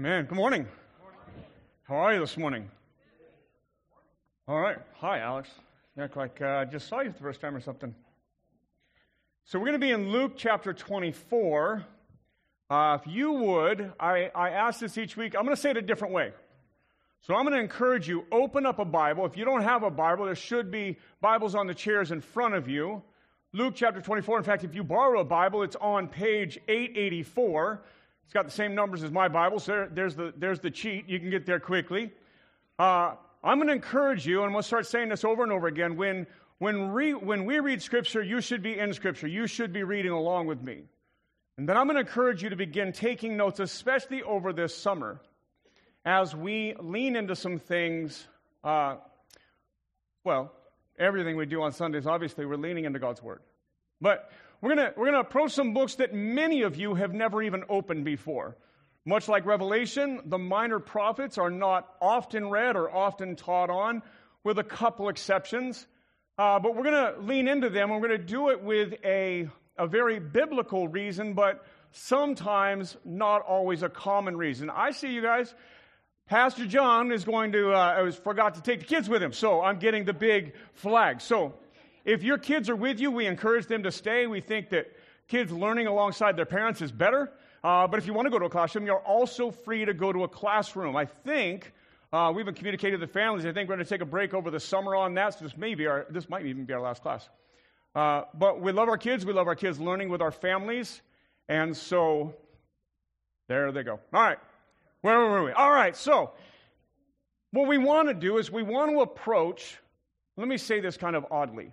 Amen. Good morning. How are you this morning? All right. Hi, Alex. You act like uh, I just saw you the first time or something. So we're going to be in Luke chapter 24. Uh, if you would, I, I ask this each week. I'm going to say it a different way. So I'm going to encourage you, open up a Bible. If you don't have a Bible, there should be Bibles on the chairs in front of you. Luke chapter 24. In fact, if you borrow a Bible, it's on page 884. It's got the same numbers as my Bible, so there, there's, the, there's the cheat. You can get there quickly. Uh, I'm going to encourage you, and to start saying this over and over again. When, when, re, when we read Scripture, you should be in Scripture. You should be reading along with me. And then I'm going to encourage you to begin taking notes, especially over this summer, as we lean into some things. Uh, well, everything we do on Sundays, obviously, we're leaning into God's Word. But we're going we're gonna approach some books that many of you have never even opened before. Much like Revelation, the minor prophets are not often read or often taught on, with a couple exceptions. Uh, but we're going to lean into them. We're going to do it with a, a very biblical reason, but sometimes not always a common reason. I see you guys. Pastor John is going to, uh, I was forgot to take the kids with him, so I'm getting the big flag. So if your kids are with you, we encourage them to stay. We think that kids learning alongside their parents is better. Uh, but if you want to go to a classroom, you're also free to go to a classroom. I think uh, we've been communicating to the families. I think we're going to take a break over the summer on that. So this may be our, this might even be our last class. Uh, but we love our kids. We love our kids learning with our families. And so there they go. All right. Where were we? All right. So what we want to do is we want to approach, let me say this kind of oddly.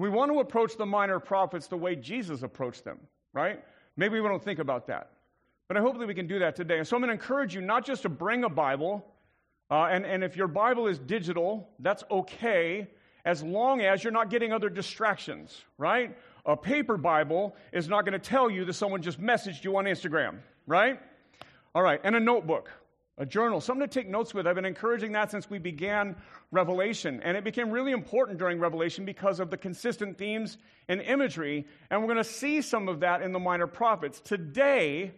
We want to approach the minor prophets the way Jesus approached them, right? Maybe we don't think about that. But I hope that we can do that today. And so I'm going to encourage you not just to bring a Bible, uh, and, and if your Bible is digital, that's okay, as long as you're not getting other distractions, right? A paper Bible is not going to tell you that someone just messaged you on Instagram, right? All right, and a notebook a journal, something to take notes with. I've been encouraging that since we began Revelation. And it became really important during Revelation because of the consistent themes and imagery. And we're going to see some of that in the minor prophets. Today,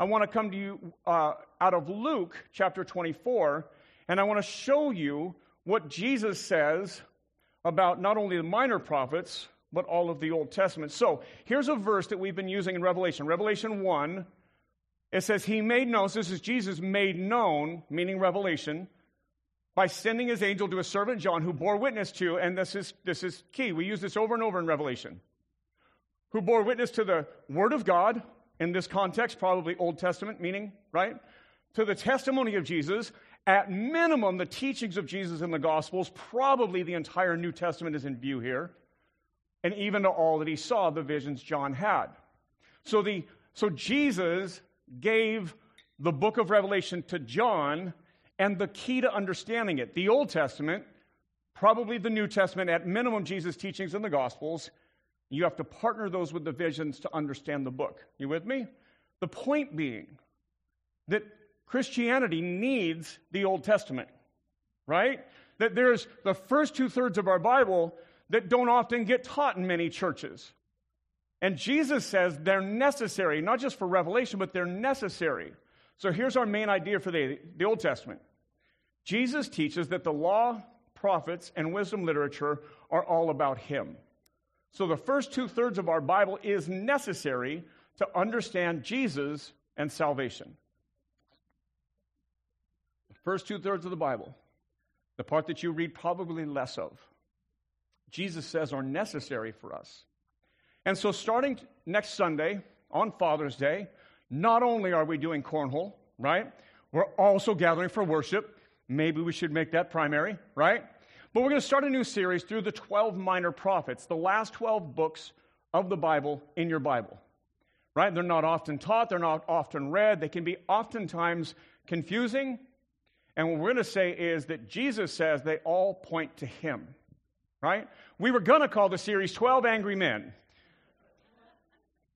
I want to come to you uh, out of Luke chapter 24, and I want to show you what Jesus says about not only the minor prophets, but all of the Old Testament. So here's a verse that we've been using in Revelation Revelation 1 it says, He made known, so this is Jesus made known, meaning revelation, by sending his angel to a servant John who bore witness to, and this is, this is key. We use this over and over in Revelation. Who bore witness to the Word of God, in this context, probably Old Testament meaning, right? To the testimony of Jesus, at minimum, the teachings of Jesus in the Gospels, probably the entire New Testament is in view here, and even to all that he saw, the visions John had. So, the, so Jesus gave the book of Revelation to John and the key to understanding it. The Old Testament, probably the New Testament, at minimum, Jesus' teachings in the Gospels. You have to partner those with the visions to understand the book. You with me? The point being that Christianity needs the Old Testament, right? That there's the first two thirds of our Bible that don't often get taught in many churches. And Jesus says they're necessary, not just for revelation, but they're necessary. So here's our main idea for the, the Old Testament Jesus teaches that the law, prophets, and wisdom literature are all about Him. So the first two thirds of our Bible is necessary to understand Jesus and salvation. The first two thirds of the Bible, the part that you read probably less of, Jesus says are necessary for us. And so, starting next Sunday on Father's Day, not only are we doing cornhole, right? We're also gathering for worship. Maybe we should make that primary, right? But we're going to start a new series through the 12 minor prophets, the last 12 books of the Bible in your Bible, right? They're not often taught, they're not often read, they can be oftentimes confusing. And what we're going to say is that Jesus says they all point to Him, right? We were going to call the series 12 Angry Men.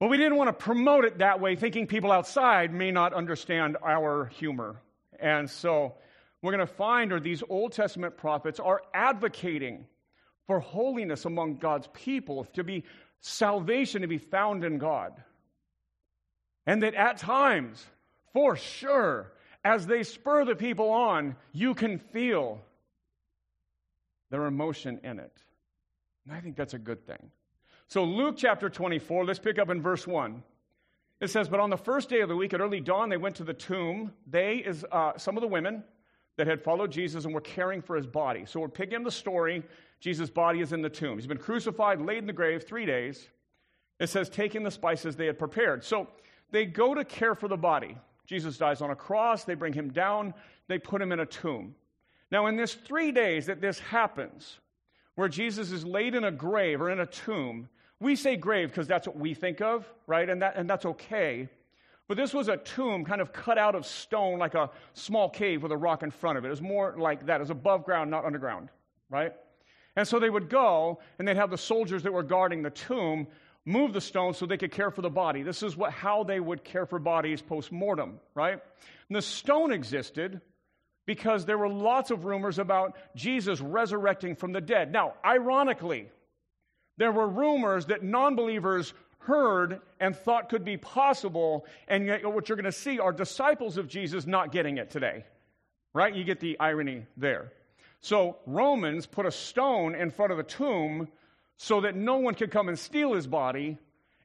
But we didn't want to promote it that way, thinking people outside may not understand our humor. And so we're going to find are these Old Testament prophets are advocating for holiness among God's people, to be salvation to be found in God. And that at times, For sure. As they spur the people on, you can feel their emotion in it. And I think that's a good thing. So, Luke chapter 24, let's pick up in verse 1. It says, But on the first day of the week at early dawn, they went to the tomb. They is uh, some of the women that had followed Jesus and were caring for his body. So we're picking up the story. Jesus' body is in the tomb. He's been crucified, laid in the grave three days. It says, taking the spices they had prepared. So they go to care for the body. Jesus dies on a cross. They bring him down. They put him in a tomb. Now, in this three days that this happens, where Jesus is laid in a grave or in a tomb, we say grave because that's what we think of, right? And, that, and that's okay. But this was a tomb kind of cut out of stone, like a small cave with a rock in front of it. It was more like that. It was above ground, not underground, right? And so they would go and they'd have the soldiers that were guarding the tomb move the stone so they could care for the body. This is what, how they would care for bodies post mortem, right? And the stone existed because there were lots of rumors about Jesus resurrecting from the dead. Now, ironically, there were rumors that non believers heard and thought could be possible, and yet what you're going to see are disciples of Jesus not getting it today. Right? You get the irony there. So, Romans put a stone in front of the tomb so that no one could come and steal his body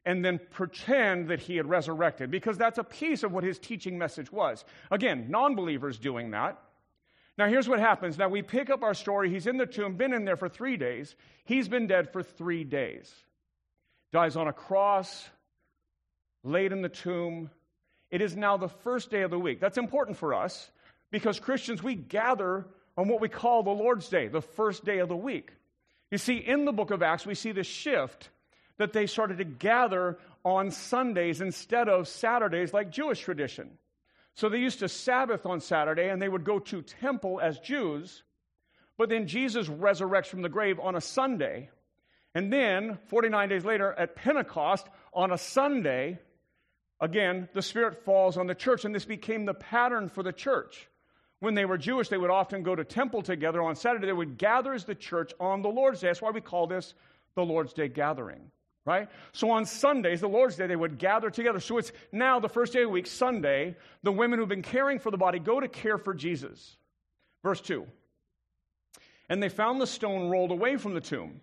and then pretend that he had resurrected, because that's a piece of what his teaching message was. Again, non believers doing that. Now, here's what happens. Now, we pick up our story. He's in the tomb, been in there for three days. He's been dead for three days. Dies on a cross, laid in the tomb. It is now the first day of the week. That's important for us because Christians, we gather on what we call the Lord's Day, the first day of the week. You see, in the book of Acts, we see the shift that they started to gather on Sundays instead of Saturdays like Jewish tradition. So they used to Sabbath on Saturday and they would go to temple as Jews. But then Jesus resurrects from the grave on a Sunday. And then, 49 days later, at Pentecost, on a Sunday, again, the Spirit falls on the church, and this became the pattern for the church. When they were Jewish, they would often go to temple together on Saturday. They would gather as the church on the Lord's Day. That's why we call this the Lord's Day gathering right? So on Sundays, the Lord's Day, they would gather together. So it's now the first day of the week, Sunday. The women who've been caring for the body go to care for Jesus. Verse 2. And they found the stone rolled away from the tomb.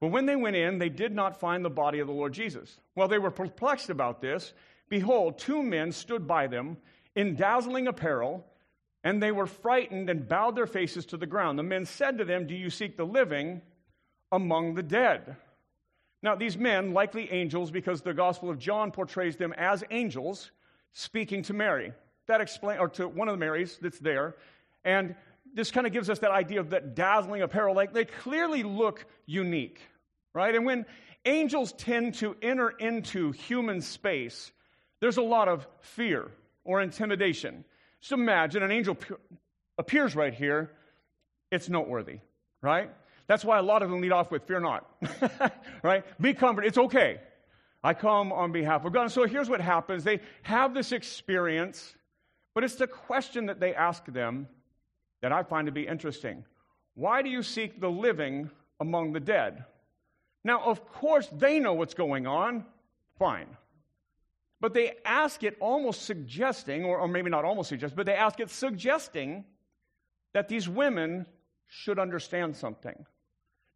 But when they went in, they did not find the body of the Lord Jesus. While they were perplexed about this, behold, two men stood by them in dazzling apparel, and they were frightened and bowed their faces to the ground. The men said to them, Do you seek the living among the dead? Now, these men, likely angels, because the Gospel of John portrays them as angels speaking to Mary. That explain, or to one of the Marys that's there. And this kind of gives us that idea of that dazzling apparel. Like they clearly look unique, right? And when angels tend to enter into human space, there's a lot of fear or intimidation. Just imagine an angel appears right here, it's noteworthy, right? That's why a lot of them lead off with, Fear not. right? Be comforted. It's okay. I come on behalf of God. And so here's what happens they have this experience, but it's the question that they ask them that I find to be interesting. Why do you seek the living among the dead? Now, of course, they know what's going on. Fine. But they ask it almost suggesting, or, or maybe not almost suggesting, but they ask it suggesting that these women should understand something.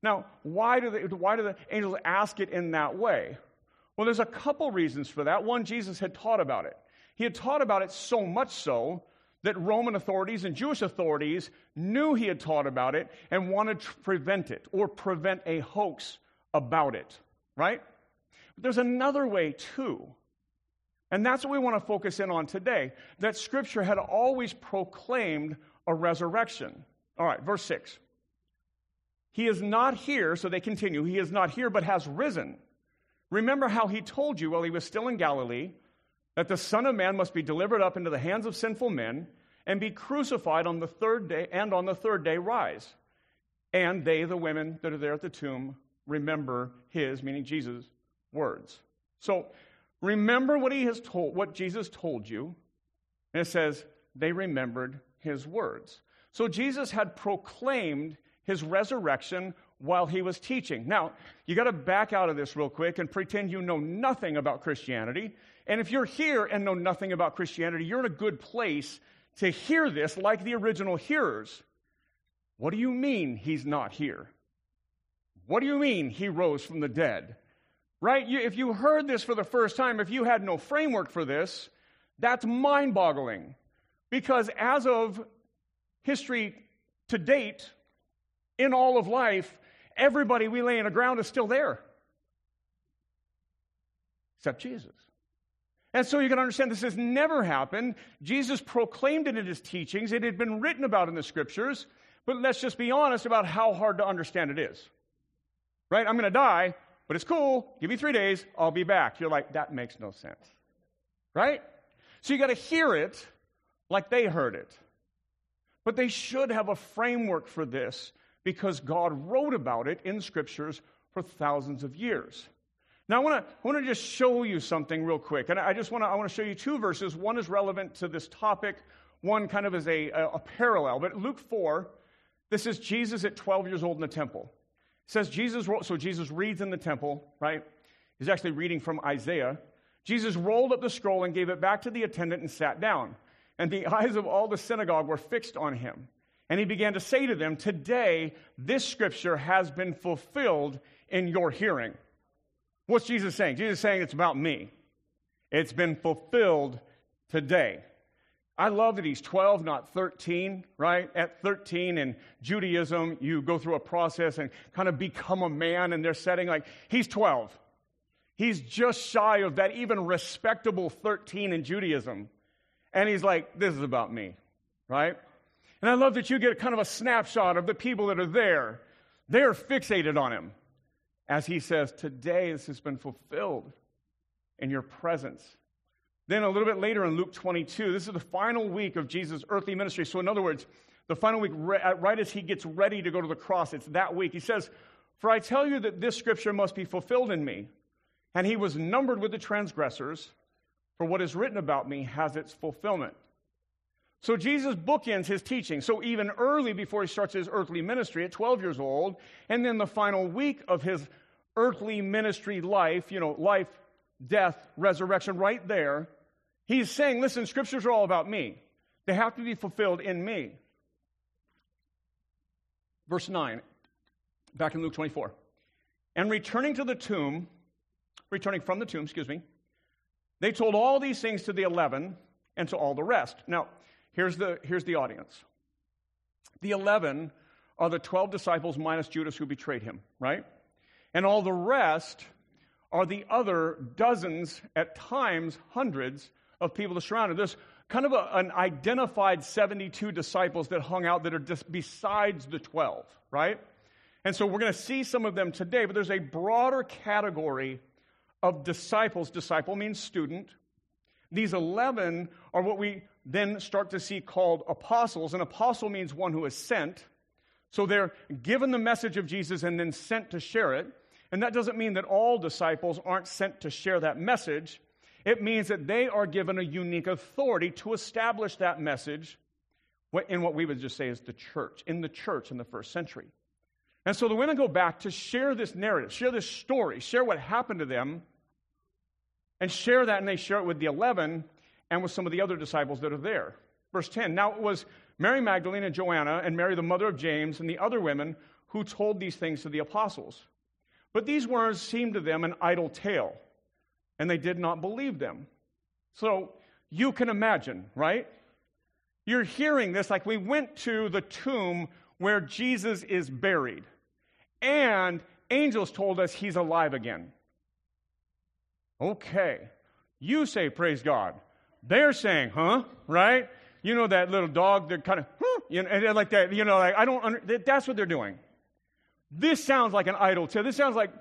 Now, why do, they, why do the angels ask it in that way? Well, there's a couple reasons for that. One, Jesus had taught about it. He had taught about it so much so that Roman authorities and Jewish authorities knew he had taught about it and wanted to prevent it or prevent a hoax about it, right? But there's another way too. And that's what we want to focus in on today that Scripture had always proclaimed a resurrection. All right, verse 6. He is not here, so they continue. He is not here, but has risen. Remember how he told you while he was still in Galilee that the Son of Man must be delivered up into the hands of sinful men and be crucified on the third day, and on the third day rise. And they, the women that are there at the tomb, remember his, meaning Jesus, words. So remember what he has told, what Jesus told you. And it says, they remembered his words. So Jesus had proclaimed his resurrection while he was teaching. Now, you got to back out of this real quick and pretend you know nothing about Christianity. And if you're here and know nothing about Christianity, you're in a good place to hear this like the original hearers. What do you mean he's not here? What do you mean he rose from the dead? Right? You, if you heard this for the first time, if you had no framework for this, that's mind boggling. Because as of history to date, in all of life, everybody we lay in the ground is still there. Except Jesus. And so you can understand this has never happened. Jesus proclaimed it in his teachings, it had been written about in the scriptures, but let's just be honest about how hard to understand it is. Right? I'm going to die, but it's cool. Give me three days, I'll be back. You're like, that makes no sense. Right? So you got to hear it like they heard it. But they should have a framework for this because God wrote about it in scriptures for thousands of years. Now, I want to I want to just show you something real quick. And I just want to I want to show you two verses. One is relevant to this topic, one kind of is a, a, a parallel. But Luke 4, this is Jesus at 12 years old in the temple. It says Jesus, so Jesus reads in the temple, right? He's actually reading from Isaiah. Jesus rolled up the scroll and gave it back to the attendant and sat down. And the eyes of all the synagogue were fixed on him. And he began to say to them, Today, this scripture has been fulfilled in your hearing. What's Jesus saying? Jesus is saying it's about me. It's been fulfilled today. I love that he's 12, not 13, right? At 13 in Judaism, you go through a process and kind of become a man in their setting. Like, he's 12. He's just shy of that even respectable 13 in Judaism. And he's like, this is about me, right? And I love that you get kind of a snapshot of the people that are there. They're fixated on him. As he says, Today this has been fulfilled in your presence. Then a little bit later in Luke 22, this is the final week of Jesus' earthly ministry. So, in other words, the final week, uh, right as he gets ready to go to the cross, it's that week. He says, For I tell you that this scripture must be fulfilled in me. And he was numbered with the transgressors, for what is written about me has its fulfillment. So Jesus bookends his teaching. So even early before he starts his earthly ministry at 12 years old, and then the final week of his earthly ministry life, you know, life, death, resurrection, right there, he's saying, listen, scriptures are all about me. They have to be fulfilled in me. Verse 9, back in Luke 24. And returning to the tomb, returning from the tomb, excuse me, they told all these things to the eleven and to all the rest. Now, Here's the, here's the audience. The 11 are the 12 disciples minus Judas who betrayed him, right? And all the rest are the other dozens, at times hundreds, of people that surrounded. There's kind of a, an identified 72 disciples that hung out that are just besides the 12, right? And so we're going to see some of them today, but there's a broader category of disciples. Disciple means student. These 11 are what we then start to see called apostles. An apostle means one who is sent. So they're given the message of Jesus and then sent to share it. And that doesn't mean that all disciples aren't sent to share that message. It means that they are given a unique authority to establish that message in what we would just say is the church, in the church in the first century. And so the women go back to share this narrative, share this story, share what happened to them, and share that, and they share it with the 11 and with some of the other disciples that are there. Verse 10 Now it was Mary Magdalene and Joanna and Mary, the mother of James, and the other women who told these things to the apostles. But these words seemed to them an idle tale, and they did not believe them. So you can imagine, right? You're hearing this like we went to the tomb where Jesus is buried, and angels told us he's alive again. Okay. You say, Praise God. They're saying, huh? Right? You know that little dog that kind of, huh? You know, like that, you know, like, I don't, under, that's what they're doing. This sounds like an idle tale. This sounds like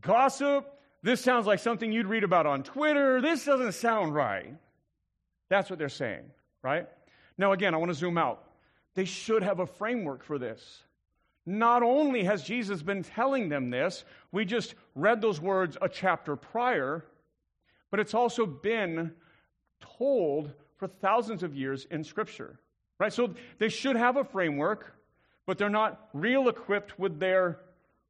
gossip. This sounds like something you'd read about on Twitter. This doesn't sound right. That's what they're saying, right? Now, again, I want to zoom out. They should have a framework for this. Not only has Jesus been telling them this, we just read those words a chapter prior, but it's also been told for thousands of years in Scripture. Right? So they should have a framework, but they're not real equipped with their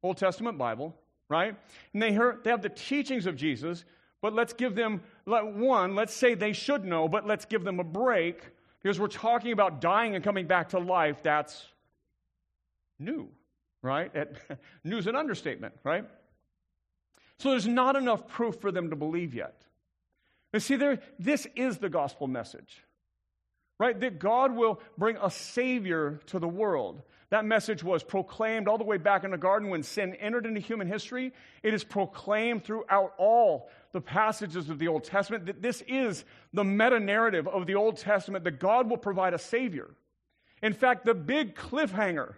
Old Testament Bible, right? And they, hear, they have the teachings of Jesus, but let's give them, let, one, let's say they should know, but let's give them a break because we're talking about dying and coming back to life. That's new, right? new is an understatement, right? So there's not enough proof for them to believe yet. But see, there, this is the gospel message, right? That God will bring a Savior to the world. That message was proclaimed all the way back in the garden when sin entered into human history. It is proclaimed throughout all the passages of the Old Testament that this is the meta narrative of the Old Testament that God will provide a Savior. In fact, the big cliffhanger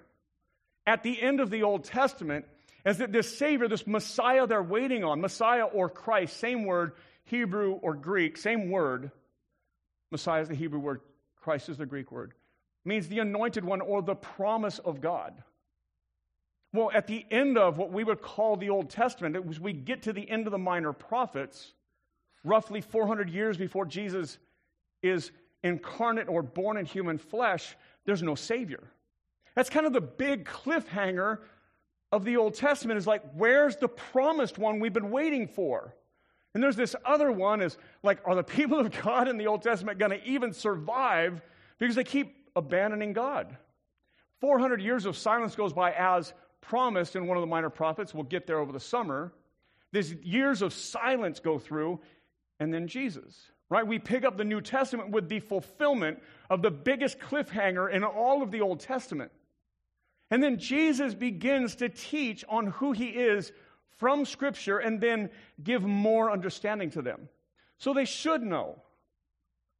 at the end of the Old Testament is that this Savior, this Messiah they're waiting on, Messiah or Christ, same word, Hebrew or Greek, same word. Messiah is the Hebrew word, Christ is the Greek word means the anointed one or the promise of God. Well, at the end of what we would call the Old Testament, it was we get to the end of the minor prophets, roughly 400 years before Jesus is incarnate or born in human flesh, there's no Savior. That's kind of the big cliffhanger of the Old Testament is like, where's the promised one we've been waiting for? And there's this other one is like, are the people of God in the Old Testament going to even survive? Because they keep abandoning God. 400 years of silence goes by as promised in one of the minor prophets. We'll get there over the summer. These years of silence go through, and then Jesus, right? We pick up the New Testament with the fulfillment of the biggest cliffhanger in all of the Old Testament. And then Jesus begins to teach on who he is from Scripture and then give more understanding to them. So they should know.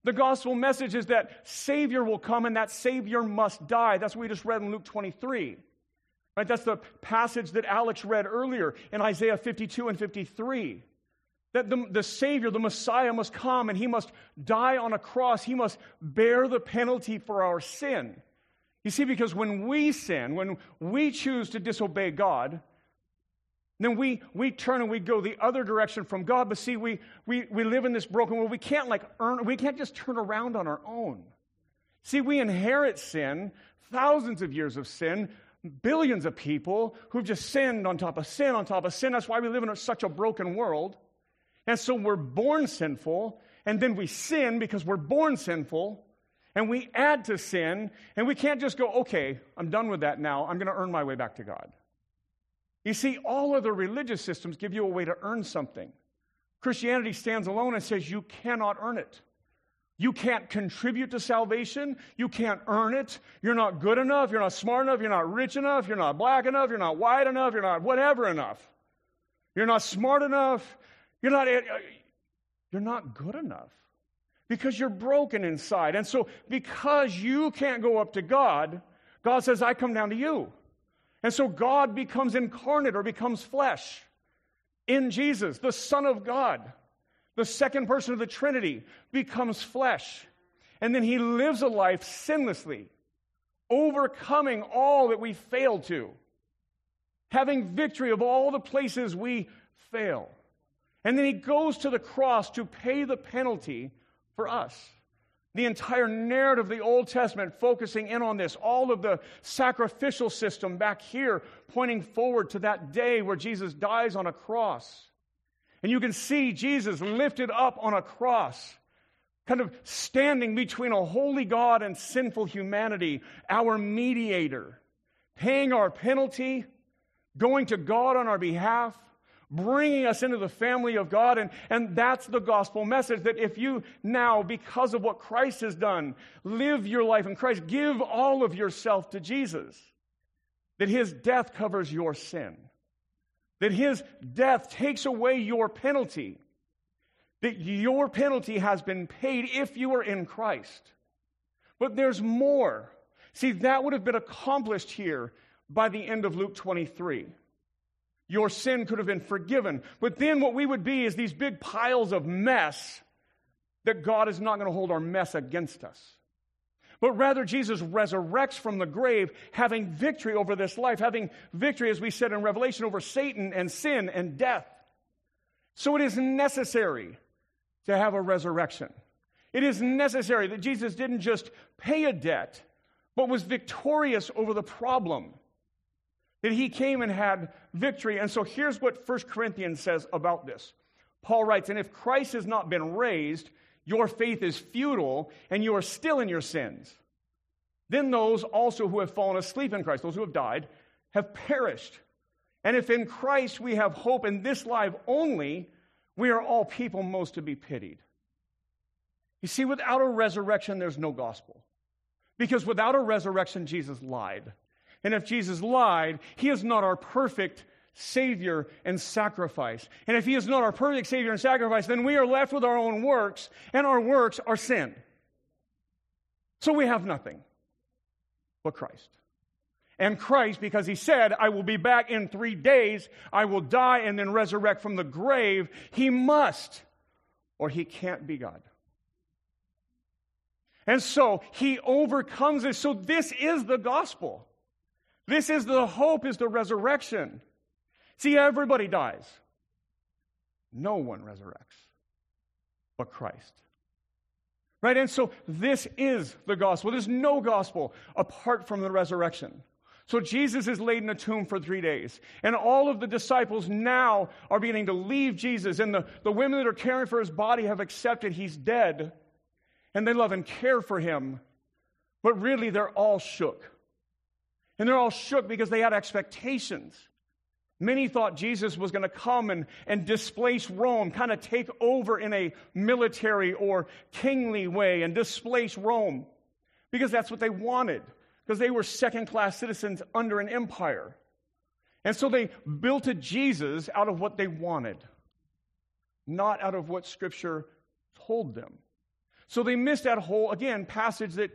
The gospel message is that Savior will come and that Savior must die. That's what we just read in Luke 23. Right? That's the passage that Alex read earlier in Isaiah 52 and 53. That the, the Savior, the Messiah, must come and he must die on a cross. He must bear the penalty for our sin. You see, because when we sin, when we choose to disobey God, then we, we turn and we go the other direction from God. But see, we, we, we live in this broken world. We can't like earn, we can't just turn around on our own. See, we inherit sin, thousands of years of sin, billions of people who've just sinned on top of sin on top of sin. That's why we live in such a broken world. And so we're born sinful, and then we sin because we're born sinful, and we add to sin, and we can't just go, okay, I'm done with that now. I'm going to earn my way back to God. You see, all other religious systems give you a way to earn something. Christianity stands alone and says you cannot earn it. You can't contribute to salvation. You can't earn it. You're not good enough. You're not smart enough. You're not rich enough. You're not black enough. You're not white enough. You're not whatever enough. You're not smart enough. You're not, uh, you're not good enough because you're broken inside. And so, because you can't go up to God, God says, I come down to you. And so God becomes incarnate or becomes flesh in Jesus, the Son of God, the second person of the Trinity, becomes flesh. And then he lives a life sinlessly, overcoming all that we fail to, having victory of all the places we fail. And then he goes to the cross to pay the penalty for us the entire narrative of the Old Testament focusing in on this, all of the sacrificial system back here pointing forward to that day where Jesus dies on a cross. And you can see Jesus lifted up on a cross, kind of standing between a holy God and sinful humanity, our mediator, paying our penalty, going to God on our behalf bringing us into the family of God. And, and that's the gospel message that if you now, because of what Christ has done, live your life in Christ, give all of yourself to Jesus, that his death covers your sin, that his death takes away your penalty, that your penalty has been paid if you are in Christ. But there's more. See, that would have been accomplished here by the end of Luke 23 your sin could have been forgiven. But then what we would be is these big piles of mess that God is not going to hold our mess against us. But rather, Jesus resurrects from the grave, having victory over this life, having victory, as we said in Revelation, over Satan and sin and death. So it is necessary to have a resurrection. It is necessary that Jesus didn't just pay a debt, but was victorious over the problem. That he came and had victory. And so here's what 1 Corinthians says about this. Paul writes, And if Christ has not been raised, your faith is futile, and you are still in your sins. Then those also who have fallen asleep in Christ, those who have died, have perished. And if in Christ we have hope in this life only, we are all people most to be pitied. You see, without a resurrection, there's no gospel. Because without a resurrection, Jesus lied. And if Jesus lied, he is not our perfect Savior and sacrifice. And if he is not our perfect Savior and sacrifice, then we are left with our own works, and our works are sin. So we have nothing but Christ. And Christ, because he said, I will be back in three days, I will die and then resurrect from the grave, he must, or he can't be God. And so he overcomes it. So this is the gospel. This is the hope, is the resurrection. See, everybody dies. No one resurrects but Christ. Right? And so this is the gospel. There's no gospel apart from the resurrection. So Jesus is laid in a tomb for three days. And all of the disciples now are beginning to leave Jesus. And the, the women that are caring for his body have accepted he's dead. And they love and care for him. But really, they're all shook. And they're all shook because they had expectations. Many thought Jesus was going to come and, and displace Rome, kind of take over in a military or kingly way and displace Rome because that's what they wanted, because they were second class citizens under an empire. And so they built a Jesus out of what they wanted, not out of what Scripture told them. So they missed that whole, again, passage that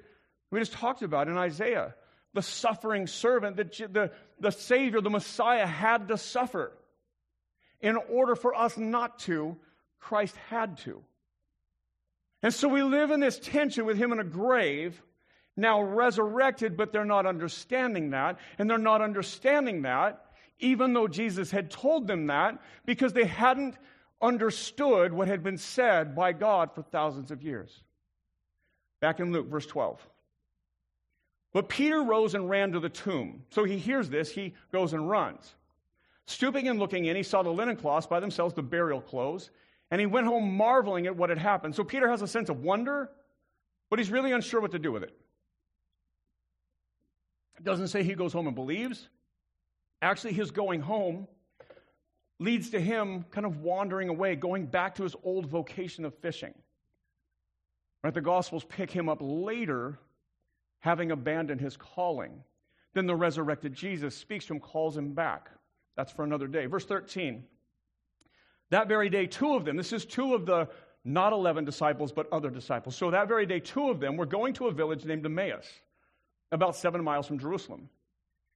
we just talked about in Isaiah the suffering servant, that the, the Savior, the Messiah, had to suffer. In order for us not to, Christ had to. And so we live in this tension with him in a grave, now resurrected, but they're not understanding that. And they're not understanding that, even though Jesus had told them that, because they hadn't understood what had been said by God for thousands of years. Back in Luke, verse 12. But Peter rose and ran to the tomb. So he hears this, he goes and runs. Stooping and looking in, he saw the linen cloths by themselves, the burial clothes, and he went home marveling at what had happened. So Peter has a sense of wonder, but he's really unsure what to do with it. It doesn't say he goes home and believes. Actually, his going home leads to him kind of wandering away, going back to his old vocation of fishing. Right? The Gospels pick him up later having abandoned his calling. Then the resurrected Jesus speaks to him, calls him back. That's for another day. Verse 13. That very day, two of them, this is two of the not 11 disciples, but other disciples. So that very day, two of them were going to a village named Emmaus, about seven miles from Jerusalem.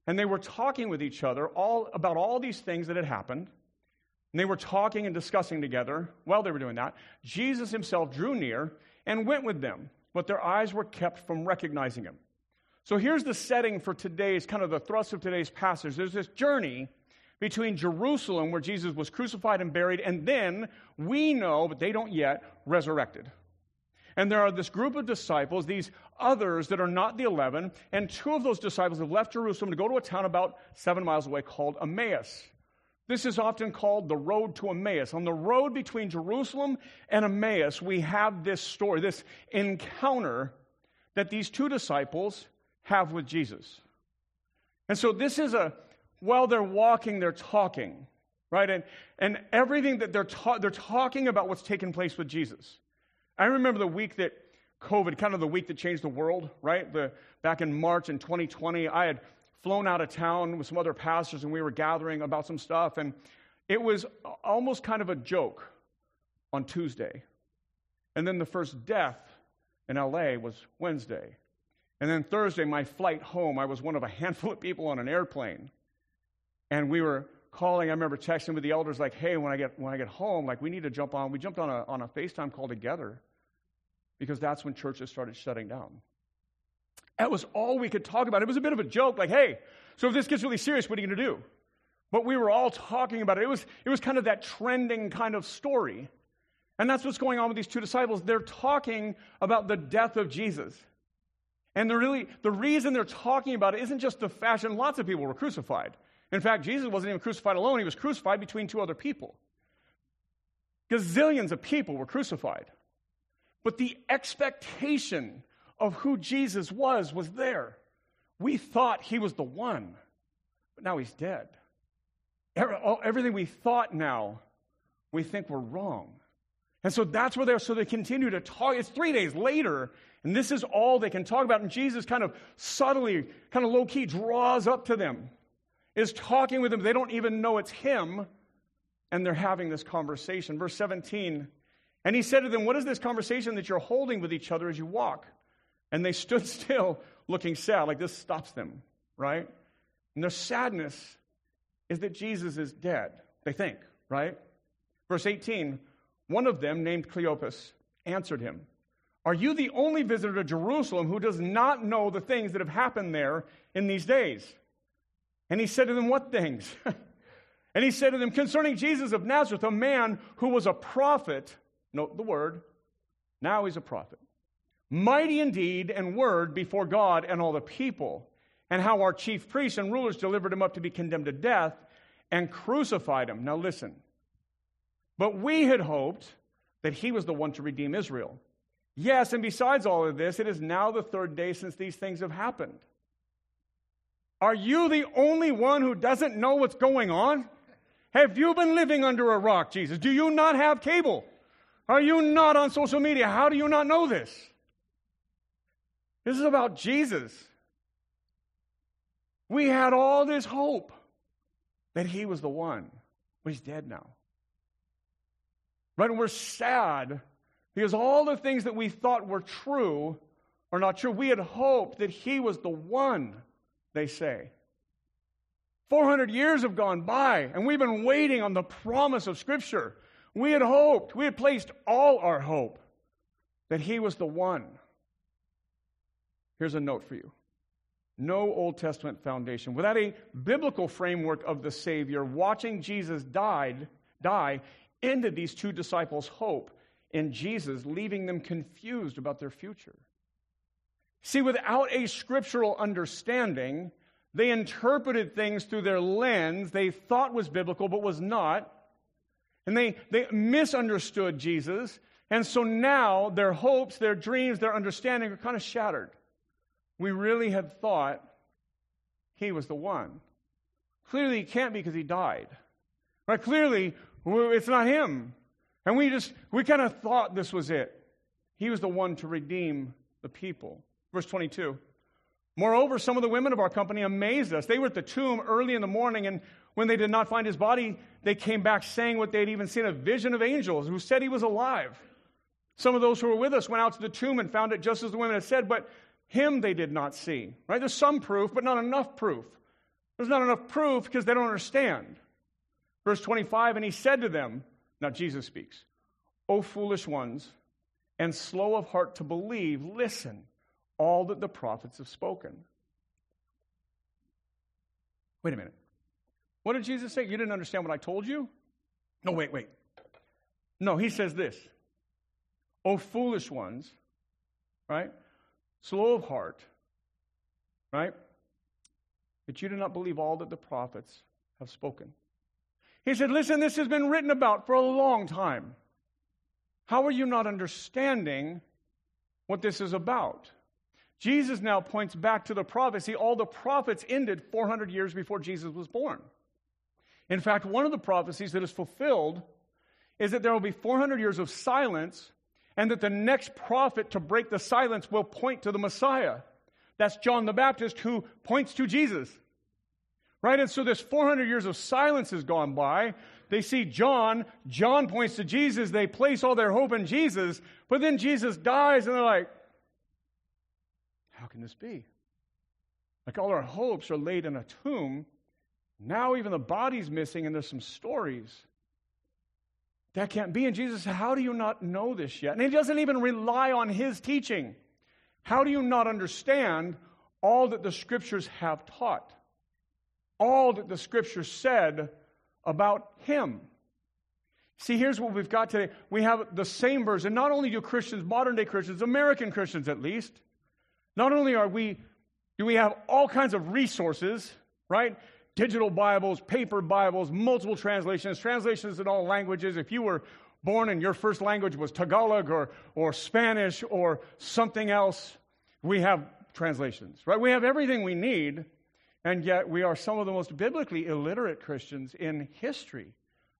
And they were talking with each other all about all these things that had happened. And they were talking and discussing together. While they were doing that, Jesus himself drew near and went with them but their eyes were kept from recognizing him. So here's the setting for today's kind of the thrust of today's passage. There's this journey between Jerusalem, where Jesus was crucified and buried, and then we know, but they don't yet, resurrected. And there are this group of disciples, these others that are not the 11, and two of those disciples have left Jerusalem to go to a town about seven miles away called Emmaus. This is often called the road to Emmaus. On the road between Jerusalem and Emmaus, we have this story, this encounter that these two disciples have with Jesus. And so this is a, while they're walking, they're talking, right? And, and everything that they're, ta- they're talking about what's taken place with Jesus. I remember the week that COVID, kind of the week that changed the world, right? The, back in March in 2020, I had flown out of town with some other pastors and we were gathering about some stuff. And it was almost kind of a joke on Tuesday. And then the first death in LA was Wednesday. And then Thursday, my flight home, I was one of a handful of people on an airplane. And we were calling, I remember texting with the elders, like, hey, when I get when I get home, like we need to jump on. We jumped on a on a FaceTime call together because that's when churches started shutting down. That was all we could talk about. It was a bit of a joke, like, hey, so if this gets really serious, what are you going to do? But we were all talking about it. It was, it was kind of that trending kind of story. And that's what's going on with these two disciples. They're talking about the death of Jesus. And really the reason they're talking about it isn't just the fashion. Lots of people were crucified. In fact, Jesus wasn't even crucified alone, he was crucified between two other people. Gazillions of people were crucified. But the expectation of who Jesus was was there. We thought he was the one, but now he's dead. Everything we thought now, we think we're wrong. And so that's where they're, so they continue to talk. It's three days later, and this is all they can talk about. And Jesus kind of subtly, kind of low key draws up to them, is talking with them. They don't even know it's him, and they're having this conversation. Verse 17, and he said to them, What is this conversation that you're holding with each other as you walk? And they stood still, looking sad, like this stops them, right? And their sadness is that Jesus is dead, they think, right? Verse 18, one of them, named Cleopas, answered him, Are you the only visitor to Jerusalem who does not know the things that have happened there in these days? And he said to them, What things? and he said to them, Concerning Jesus of Nazareth, a man who was a prophet, note the word, now he's a prophet, mighty in deed and word before God and all the people, and how our chief priests and rulers delivered him up to be condemned to death and crucified him. Now listen. But we had hoped that he was the one to redeem Israel. Yes, and besides all of this, it is now the third day since these things have happened. Are you the only one who doesn't know what's going on? Have you been living under a rock, Jesus? Do you not have cable? Are you not on social media? How do you not know this? This is about Jesus. We had all this hope that he was the one, but he's dead now. Right? And we're sad because all the things that we thought were true are not true. We had hoped that he was the one, they say. 400 years have gone by, and we've been waiting on the promise of Scripture. We had hoped, we had placed all our hope that he was the one. Here's a note for you no Old Testament foundation. Without a biblical framework of the Savior, watching Jesus died, die ended these two disciples' hope in Jesus, leaving them confused about their future. See, without a scriptural understanding, they interpreted things through their lens they thought was biblical but was not. And they, they misunderstood Jesus. And so now their hopes, their dreams, their understanding are kind of shattered. We really had thought he was the one. Clearly, he can't be because he died. Right? Clearly, it's not him. And we just, we kind of thought this was it. He was the one to redeem the people. Verse 22. Moreover, some of the women of our company amazed us. They were at the tomb early in the morning, and when they did not find his body, they came back saying what they had even seen a vision of angels who said he was alive. Some of those who were with us went out to the tomb and found it just as the women had said, but him they did not see. Right? There's some proof, but not enough proof. There's not enough proof because they don't understand. Verse 25, and he said to them, now Jesus speaks, O foolish ones, and slow of heart to believe, listen, all that the prophets have spoken. Wait a minute. What did Jesus say? You didn't understand what I told you? No, wait, wait. No, he says this O foolish ones, right? Slow of heart, right? That you do not believe all that the prophets have spoken. He said, Listen, this has been written about for a long time. How are you not understanding what this is about? Jesus now points back to the prophecy. All the prophets ended 400 years before Jesus was born. In fact, one of the prophecies that is fulfilled is that there will be 400 years of silence and that the next prophet to break the silence will point to the Messiah. That's John the Baptist who points to Jesus. Right? And so this 400 years of silence has gone by. They see John. John points to Jesus. They place all their hope in Jesus. But then Jesus dies, and they're like, how can this be? Like all our hopes are laid in a tomb. Now even the body's missing, and there's some stories. That can't be. And Jesus How do you not know this yet? And he doesn't even rely on his teaching. How do you not understand all that the scriptures have taught? all that the scriptures said about him. See, here's what we've got today. We have the same version. Not only do Christians, modern day Christians, American Christians at least, not only are we, do we have all kinds of resources, right? Digital Bibles, paper Bibles, multiple translations, translations in all languages. If you were born and your first language was Tagalog or, or Spanish or something else, we have translations, right? We have everything we need, and yet we are some of the most biblically illiterate Christians in history,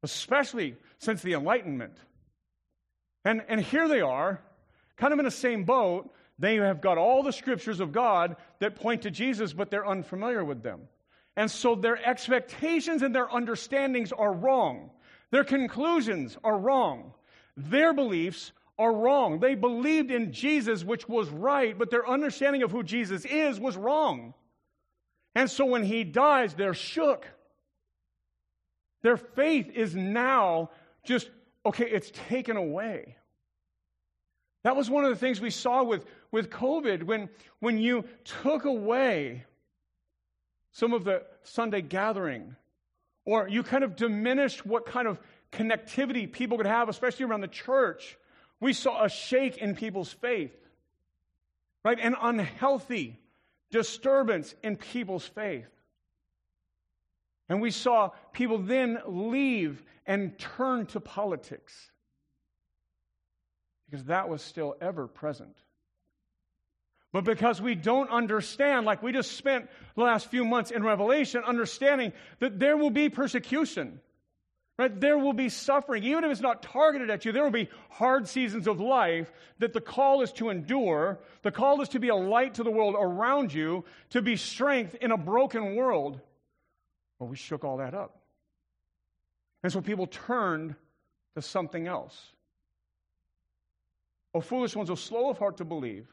especially since the Enlightenment. And, and here they are, kind of in the same boat. They have got all the scriptures of God that point to Jesus, but they're unfamiliar with them. And so their expectations and their understandings are wrong. Their conclusions are wrong. Their beliefs are wrong. They believed in Jesus, which was right, but their understanding of who Jesus is was wrong. And so when he dies, they're shook. Their faith is now just, okay, it's taken away. That was one of the things we saw with, with COVID when, when you took away some of the Sunday gathering, or you kind of diminished what kind of connectivity people could have, especially around the church. We saw a shake in people's faith, right? An unhealthy disturbance in people's faith. And we saw people then leave and turn to politics because that was still ever present. But because we don't understand, like we just spent the last few months in Revelation, understanding that there will be persecution, right? There will be suffering. Even if it's not targeted at you, there will be hard seasons of life that the call is to endure. The call is to be a light to the world around you, to be strength in a broken world. Well, we shook all that up. And so people turned to something else. O foolish ones, O slow of heart to believe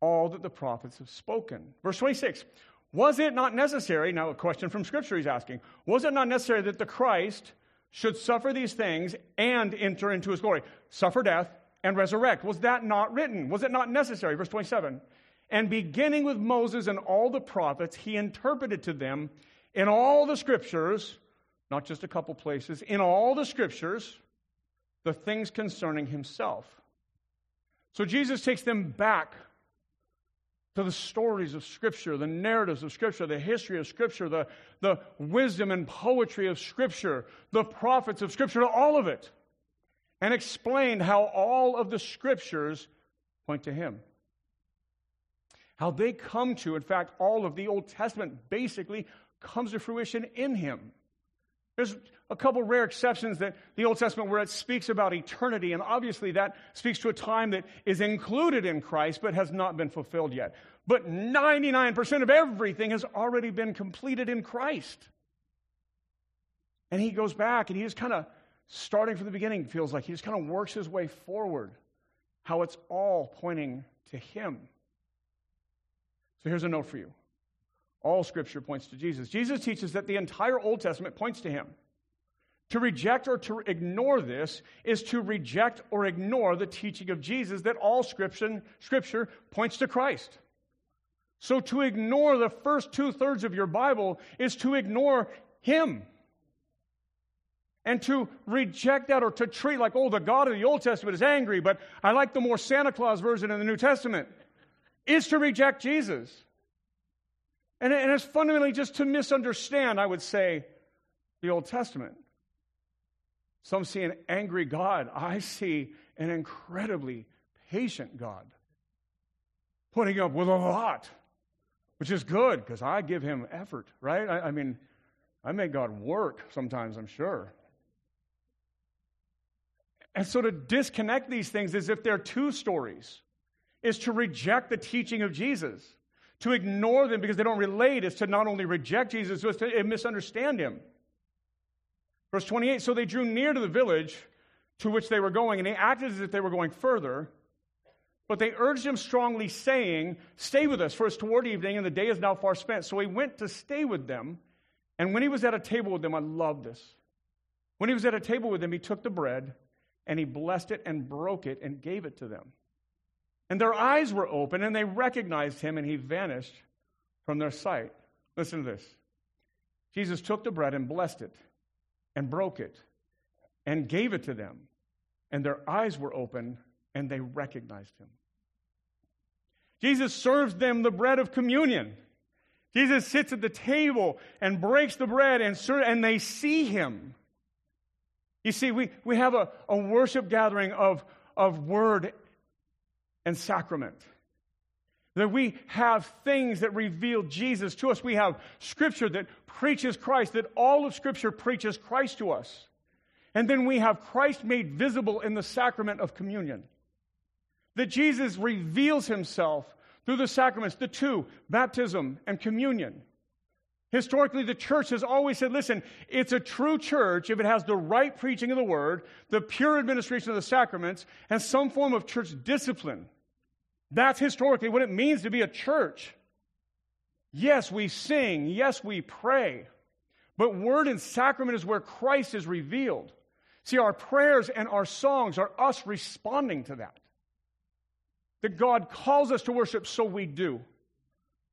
all that the prophets have spoken. Verse 26 Was it not necessary, now a question from Scripture he's asking, was it not necessary that the Christ should suffer these things and enter into his glory? Suffer death and resurrect. Was that not written? Was it not necessary? Verse 27 And beginning with Moses and all the prophets, he interpreted to them in all the Scriptures, not just a couple places, in all the Scriptures, the things concerning himself. So Jesus takes them back to the stories of Scripture, the narratives of Scripture, the history of Scripture, the, the wisdom and poetry of Scripture, the prophets of Scripture, all of it, and explained how all of the Scriptures point to Him. How they come to, in fact, all of the Old Testament basically comes to fruition in Him. There's a couple rare exceptions that the Old Testament where it speaks about eternity, and obviously that speaks to a time that is included in Christ but has not been fulfilled yet. But 99% of everything has already been completed in Christ. And he goes back and he's kind of starting from the beginning, feels like he just kind of works his way forward, how it's all pointing to him. So here's a note for you all scripture points to Jesus. Jesus teaches that the entire Old Testament points to him. To reject or to ignore this is to reject or ignore the teaching of Jesus that all scripture, scripture points to Christ. So to ignore the first two thirds of your Bible is to ignore Him. And to reject that or to treat like, oh, the God of the Old Testament is angry, but I like the more Santa Claus version in the New Testament, is to reject Jesus. And, and it's fundamentally just to misunderstand, I would say, the Old Testament. Some see an angry God. I see an incredibly patient God, putting up with a lot, which is good because I give him effort, right? I, I mean, I make God work sometimes, I'm sure. And so to disconnect these things as if they're two stories is to reject the teaching of Jesus. To ignore them because they don't relate is to not only reject Jesus, but to misunderstand him. Verse 28 So they drew near to the village to which they were going, and they acted as if they were going further. But they urged him strongly, saying, Stay with us, for it's toward evening, and the day is now far spent. So he went to stay with them. And when he was at a table with them, I love this. When he was at a table with them, he took the bread, and he blessed it and broke it and gave it to them. And their eyes were open and they recognized him and he vanished from their sight. Listen to this Jesus took the bread and blessed it and broke it and gave it to them. And their eyes were open and they recognized him. Jesus serves them the bread of communion. Jesus sits at the table and breaks the bread, and, and they see him. You see, we, we have a, a worship gathering of, of word and sacrament. That we have things that reveal Jesus to us. We have scripture that preaches Christ, that all of scripture preaches Christ to us. And then we have Christ made visible in the sacrament of communion. That Jesus reveals himself through the sacraments, the two, baptism and communion. Historically, the church has always said, listen, it's a true church if it has the right preaching of the word, the pure administration of the sacraments, and some form of church discipline. That's historically what it means to be a church. Yes, we sing. Yes, we pray. But word and sacrament is where Christ is revealed. See, our prayers and our songs are us responding to that. That God calls us to worship, so we do.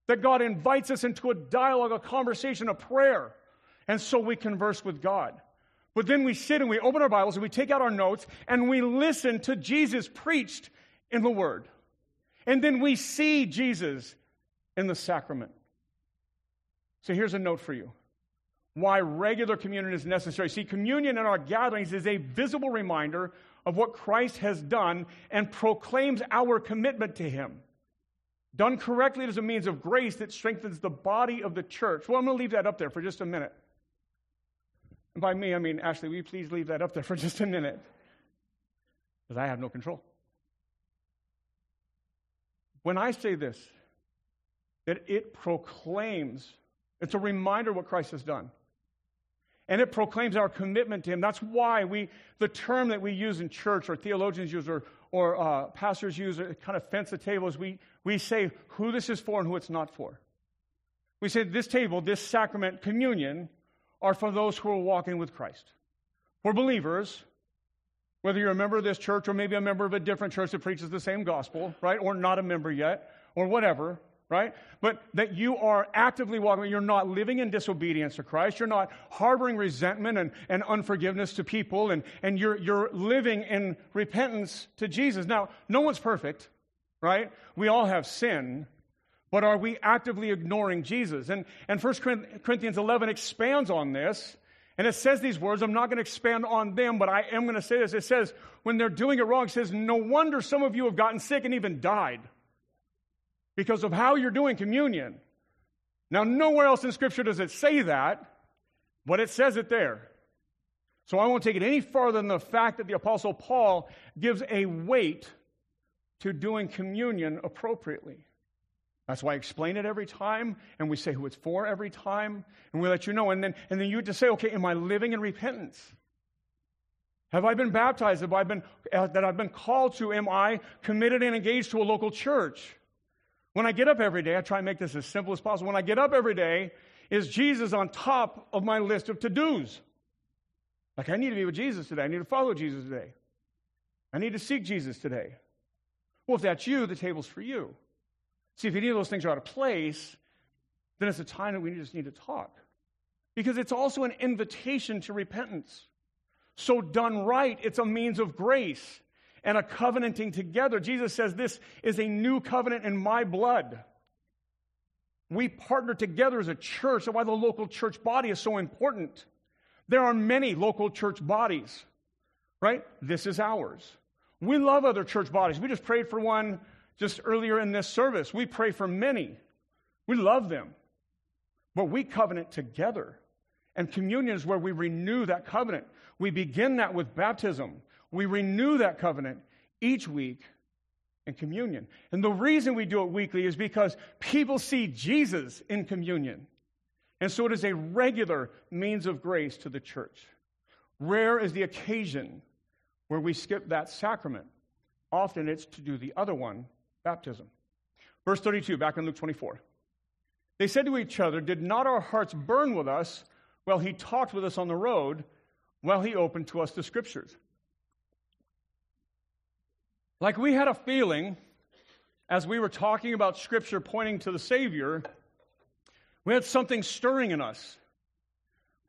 That God invites us into a dialogue, a conversation, a prayer, and so we converse with God. But then we sit and we open our Bibles and we take out our notes and we listen to Jesus preached in the Word. And then we see Jesus in the sacrament. So here's a note for you why regular communion is necessary. See, communion in our gatherings is a visible reminder of what Christ has done and proclaims our commitment to Him. Done correctly, is a means of grace that strengthens the body of the church. Well, I'm going to leave that up there for just a minute. And by me, I mean, Ashley, will you please leave that up there for just a minute? Because I have no control. When I say this, that it proclaims, it's a reminder what Christ has done. And it proclaims our commitment to Him. That's why we, the term that we use in church, or theologians use, or, or uh, pastors use, it kind of fence the table, is we, we say who this is for and who it's not for. We say this table, this sacrament, communion, are for those who are walking with Christ. For believers, whether you're a member of this church or maybe a member of a different church that preaches the same gospel, right? Or not a member yet, or whatever, right? But that you are actively walking, you're not living in disobedience to Christ, you're not harboring resentment and, and unforgiveness to people, and, and you're, you're living in repentance to Jesus. Now, no one's perfect, right? We all have sin. But are we actively ignoring Jesus? And, and 1 Corinthians 11 expands on this and it says these words. I'm not going to expand on them, but I am going to say this. It says, when they're doing it wrong, it says, no wonder some of you have gotten sick and even died because of how you're doing communion. Now, nowhere else in Scripture does it say that, but it says it there. So I won't take it any farther than the fact that the Apostle Paul gives a weight to doing communion appropriately. That's why I explain it every time, and we say who it's for every time, and we let you know. And then, and then you just say, okay, am I living in repentance? Have I been baptized? Have I been, uh, that I've been called to? Am I committed and engaged to a local church? When I get up every day, I try and make this as simple as possible. When I get up every day, is Jesus on top of my list of to dos? Like, I need to be with Jesus today. I need to follow Jesus today. I need to seek Jesus today. Well, if that's you, the table's for you. See, if any of those things are out of place, then it's a time that we just need to talk. Because it's also an invitation to repentance. So, done right, it's a means of grace and a covenanting together. Jesus says, This is a new covenant in my blood. We partner together as a church. That's why the local church body is so important. There are many local church bodies, right? This is ours. We love other church bodies. We just prayed for one just earlier in this service. We pray for many, we love them, but we covenant together. And communion is where we renew that covenant. We begin that with baptism. We renew that covenant each week in communion. And the reason we do it weekly is because people see Jesus in communion. And so it is a regular means of grace to the church. Rare is the occasion where we skip that sacrament. Often it's to do the other one baptism. Verse 32, back in Luke 24. They said to each other, Did not our hearts burn with us while he talked with us on the road, while he opened to us the scriptures? Like we had a feeling as we were talking about scripture pointing to the Savior, we had something stirring in us.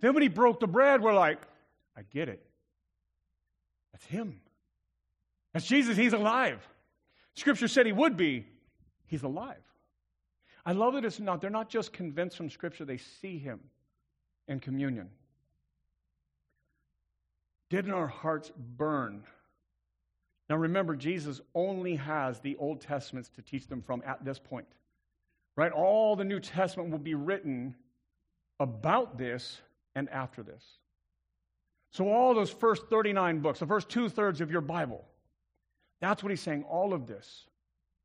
Then when he broke the bread, we're like, I get it. That's him. That's Jesus. He's alive. Scripture said he would be. He's alive. I love that it's not, they're not just convinced from Scripture, they see Him in communion. Didn't our hearts burn? Now remember, Jesus only has the Old Testaments to teach them from at this point. Right? All the New Testament will be written about this and after this. So, all those first 39 books, the first two thirds of your Bible, that's what he's saying. All of this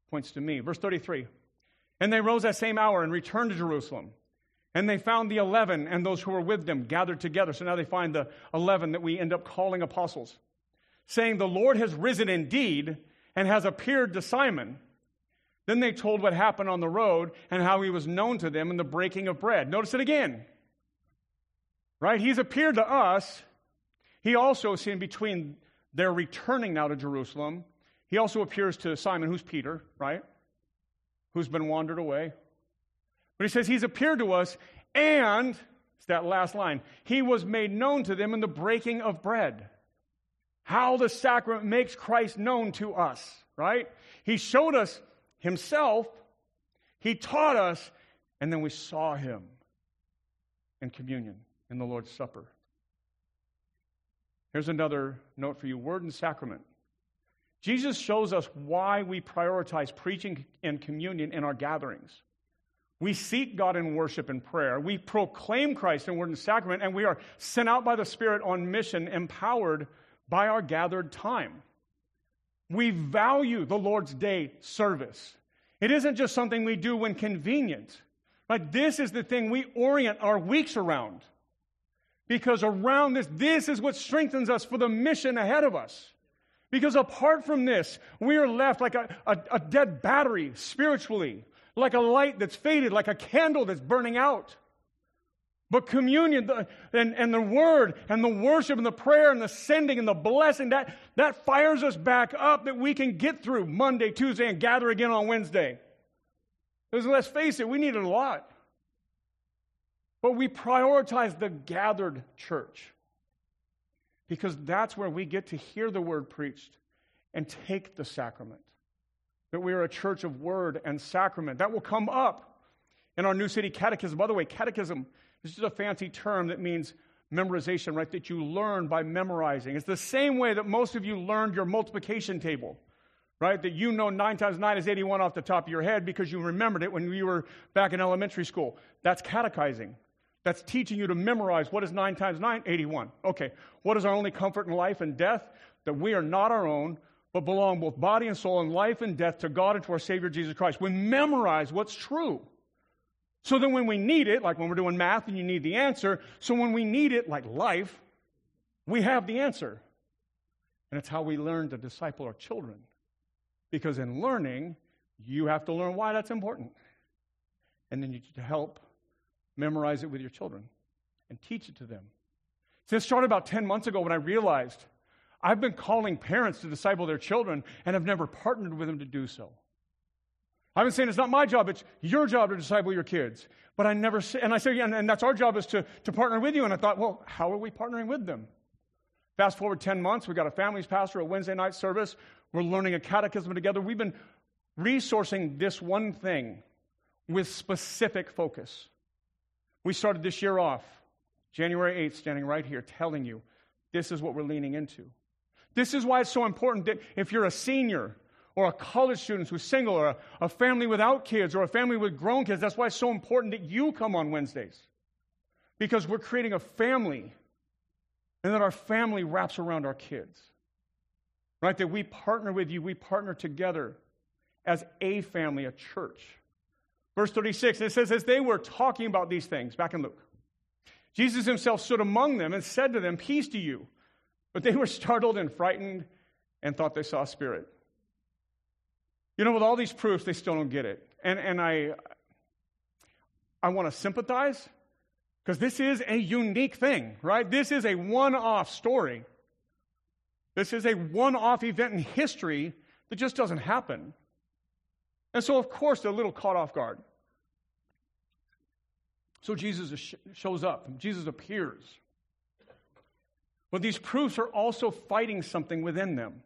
points to me. Verse 33 And they rose that same hour and returned to Jerusalem. And they found the 11 and those who were with them gathered together. So now they find the 11 that we end up calling apostles, saying, The Lord has risen indeed and has appeared to Simon. Then they told what happened on the road and how he was known to them in the breaking of bread. Notice it again. Right? He's appeared to us. He also, seen between their returning now to Jerusalem, he also appears to Simon, who's Peter, right? Who's been wandered away. But he says he's appeared to us, and it's that last line. He was made known to them in the breaking of bread. How the sacrament makes Christ known to us, right? He showed us himself, he taught us, and then we saw him in communion in the Lord's Supper. Here's another note for you word and sacrament. Jesus shows us why we prioritize preaching and communion in our gatherings. We seek God in worship and prayer. We proclaim Christ in word and sacrament, and we are sent out by the Spirit on mission, empowered by our gathered time. We value the Lord's Day service. It isn't just something we do when convenient. But this is the thing we orient our weeks around. Because around this, this is what strengthens us for the mission ahead of us. Because apart from this, we are left like a, a, a, dead battery spiritually, like a light that's faded, like a candle that's burning out. But communion and, and the word and the worship and the prayer and the sending and the blessing, that, that fires us back up that we can get through Monday, Tuesday, and gather again on Wednesday. Because let's face it, we need it a lot. But we prioritize the gathered church because that's where we get to hear the word preached and take the sacrament. That we are a church of word and sacrament. That will come up in our New City Catechism. By the way, catechism is a fancy term that means memorization, right? That you learn by memorizing. It's the same way that most of you learned your multiplication table, right? That you know 9 times 9 is 81 off the top of your head because you remembered it when you were back in elementary school. That's catechizing. That's teaching you to memorize what is 9 times 9? 81. Okay. What is our only comfort in life and death? That we are not our own, but belong both body and soul in life and death to God and to our Savior Jesus Christ. We memorize what's true. So then when we need it, like when we're doing math and you need the answer, so when we need it, like life, we have the answer. And it's how we learn to disciple our children. Because in learning, you have to learn why that's important. And then you need to help memorize it with your children and teach it to them. So it started about 10 months ago when I realized I've been calling parents to disciple their children and have never partnered with them to do so. I've been saying it's not my job, it's your job to disciple your kids. But I never say, and I say, and, and that's our job is to, to partner with you. And I thought, well, how are we partnering with them? Fast forward 10 months, we got a families pastor, a Wednesday night service. We're learning a catechism together. We've been resourcing this one thing with specific focus. We started this year off, January 8th, standing right here, telling you this is what we're leaning into. This is why it's so important that if you're a senior or a college student who's single or a, a family without kids or a family with grown kids, that's why it's so important that you come on Wednesdays. Because we're creating a family and that our family wraps around our kids. Right? That we partner with you, we partner together as a family, a church. Verse 36, it says, As they were talking about these things, back in Luke, Jesus himself stood among them and said to them, Peace to you. But they were startled and frightened and thought they saw a spirit. You know, with all these proofs, they still don't get it. And, and I, I want to sympathize because this is a unique thing, right? This is a one off story. This is a one off event in history that just doesn't happen. And so, of course, they're a little caught off guard. So Jesus shows up, Jesus appears. But these proofs are also fighting something within them.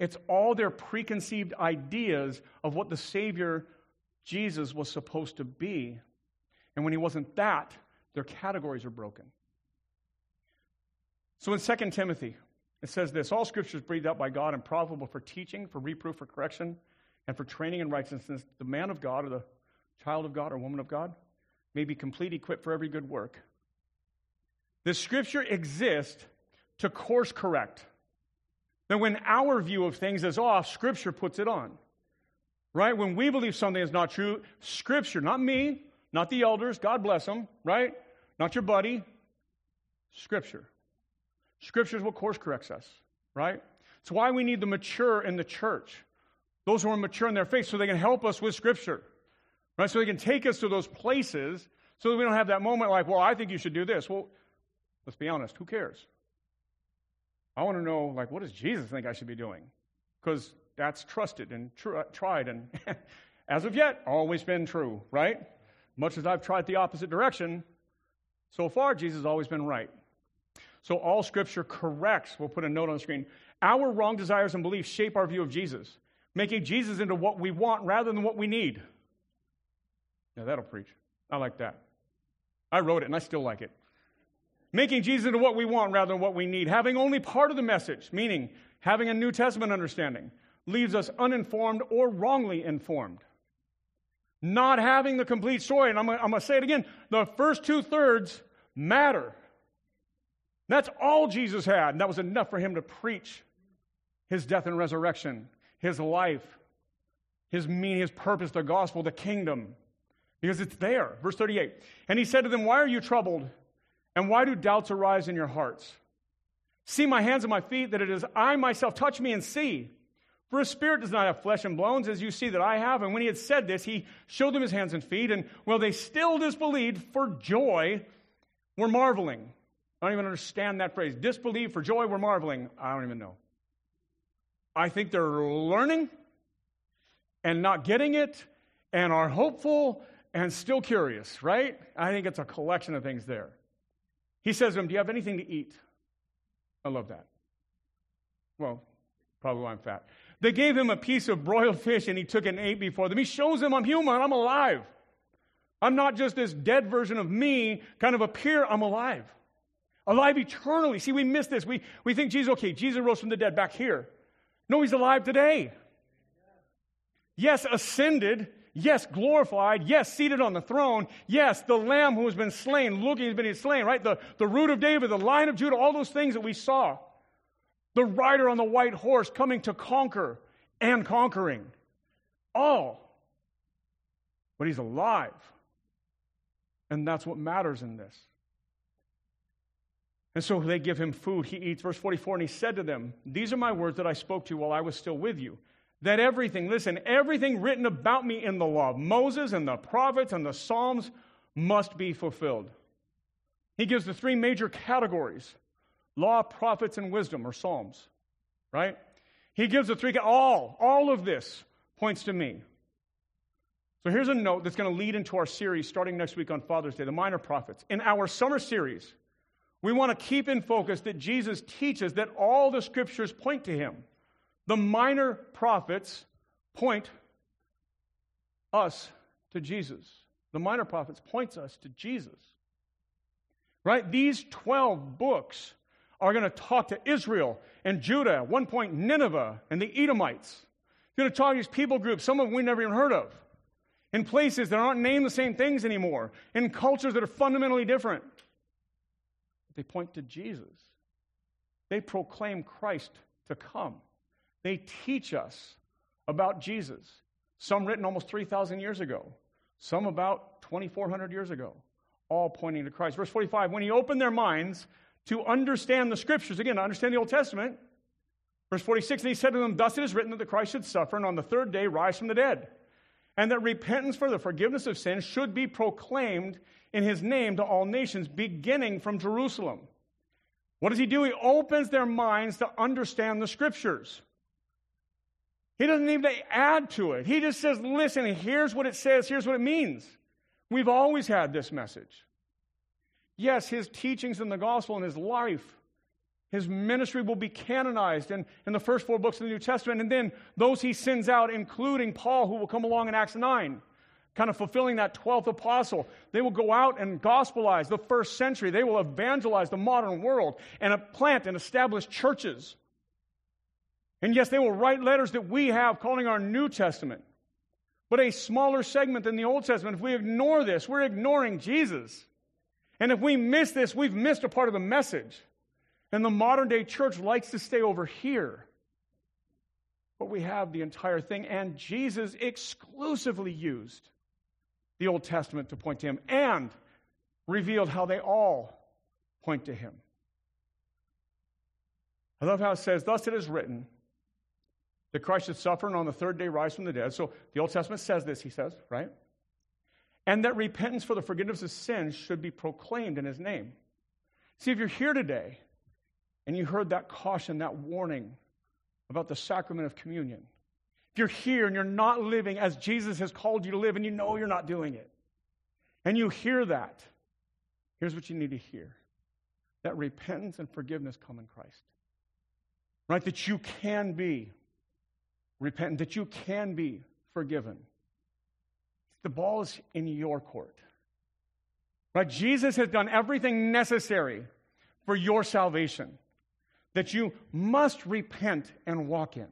It's all their preconceived ideas of what the Savior Jesus was supposed to be. And when he wasn't that, their categories are broken. So in 2 Timothy, it says this All scripture is breathed out by God and profitable for teaching, for reproof, for correction, and for training in righteousness. The man of God, or the child of God, or woman of God, may be complete, equipped for every good work. The scripture exists to course correct. That when our view of things is off, scripture puts it on. Right? When we believe something is not true, scripture, not me, not the elders, God bless them, right? Not your buddy, scripture. Scripture is what course corrects us, right? It's why we need the mature in the church. Those who are mature in their faith, so they can help us with Scripture, right? So they can take us to those places so that we don't have that moment like, well, I think you should do this. Well, let's be honest, who cares? I want to know, like, what does Jesus think I should be doing? Because that's trusted and tr- tried, and as of yet, always been true, right? Much as I've tried the opposite direction, so far, Jesus has always been right. So all scripture corrects, we'll put a note on the screen. Our wrong desires and beliefs shape our view of Jesus, making Jesus into what we want rather than what we need. Now that'll preach. I like that. I wrote it and I still like it. Making Jesus into what we want rather than what we need. Having only part of the message, meaning having a New Testament understanding, leaves us uninformed or wrongly informed. Not having the complete story, and I'm, going to say it again the first two thirds matter. That's all Jesus had, and that was enough for him to preach his death and resurrection, his life, his meaning, his purpose, the gospel, the kingdom, because it's there. Verse 38. And he said to them, Why are you troubled? And why do doubts arise in your hearts? See my hands and my feet, that it is I myself. Touch me and see. For a spirit does not have flesh and bones, as you see that I have. And when he had said this, he showed them his hands and feet. And while they still disbelieved for joy, were marveling. I don't even understand that phrase. Disbelieve for joy, we're marveling. I don't even know. I think they're learning and not getting it and are hopeful and still curious, right? I think it's a collection of things there. He says to him, Do you have anything to eat? I love that. Well, probably why I'm fat. They gave him a piece of broiled fish and he took it and ate before them. He shows them I'm human, I'm alive. I'm not just this dead version of me, kind of appear, I'm alive alive eternally. See, we miss this. We, we think Jesus, okay, Jesus rose from the dead back here. No, he's alive today. Yes, ascended. Yes, glorified. Yes, seated on the throne. Yes, the lamb who has been slain, looking has been slain, right? The, the root of David, the line of Judah, all those things that we saw. The rider on the white horse coming to conquer and conquering. All. But he's alive. And that's what matters in this. And so they give him food. He eats. Verse 44 And he said to them, These are my words that I spoke to you while I was still with you. That everything, listen, everything written about me in the law of Moses and the prophets and the Psalms must be fulfilled. He gives the three major categories law, prophets, and wisdom, or Psalms, right? He gives the three, all, all of this points to me. So here's a note that's going to lead into our series starting next week on Father's Day, the minor prophets. In our summer series, we want to keep in focus that Jesus teaches that all the scriptures point to him. The minor prophets point us to Jesus. The minor prophets points us to Jesus. Right? These 12 books are going to talk to Israel and Judah, at one point Nineveh and the Edomites. It's going to talk to these people groups, some of them we never even heard of, in places that aren't named the same things anymore, in cultures that are fundamentally different. They point to Jesus. They proclaim Christ to come. They teach us about Jesus. Some written almost 3,000 years ago, some about 2,400 years ago, all pointing to Christ. Verse 45 When he opened their minds to understand the scriptures, again, to understand the Old Testament, verse 46, and he said to them, Thus it is written that the Christ should suffer and on the third day rise from the dead, and that repentance for the forgiveness of sins should be proclaimed in his name to all nations, beginning from Jerusalem. What does he do? He opens their minds to understand the scriptures. He doesn't need to add to it. He just says, listen, here's what it says, here's what it means. We've always had this message. Yes, his teachings in the gospel and his life, his ministry will be canonized in, in the first four books of the New Testament, and then those he sends out, including Paul, who will come along in Acts 9 kind of fulfilling that 12th apostle. They will go out and gospelize the first century. They will evangelize the modern world and plant and establish churches. And yes, they will write letters that we have calling our New Testament, but a smaller segment than the Old Testament. If we ignore this, we're ignoring Jesus. And if we miss this, we've missed a part of the message. And the modern day church likes to stay over here. But we have the entire thing, and Jesus exclusively used the Old Testament to point to him and revealed how they all point to him. I love how it says, Thus it is written that Christ should suffer and on the third day rise from the dead. So the Old Testament says this, he says, right? And that repentance for the forgiveness of sins should be proclaimed in his name. See, if you're here today and you heard that caution, that warning about the sacrament of communion, if you're here and you're not living as Jesus has called you to live and you know you're not doing it, and you hear that, here's what you need to hear that repentance and forgiveness come in Christ. Right? That you can be repentant, that you can be forgiven. The ball is in your court. Right? Jesus has done everything necessary for your salvation that you must repent and walk in,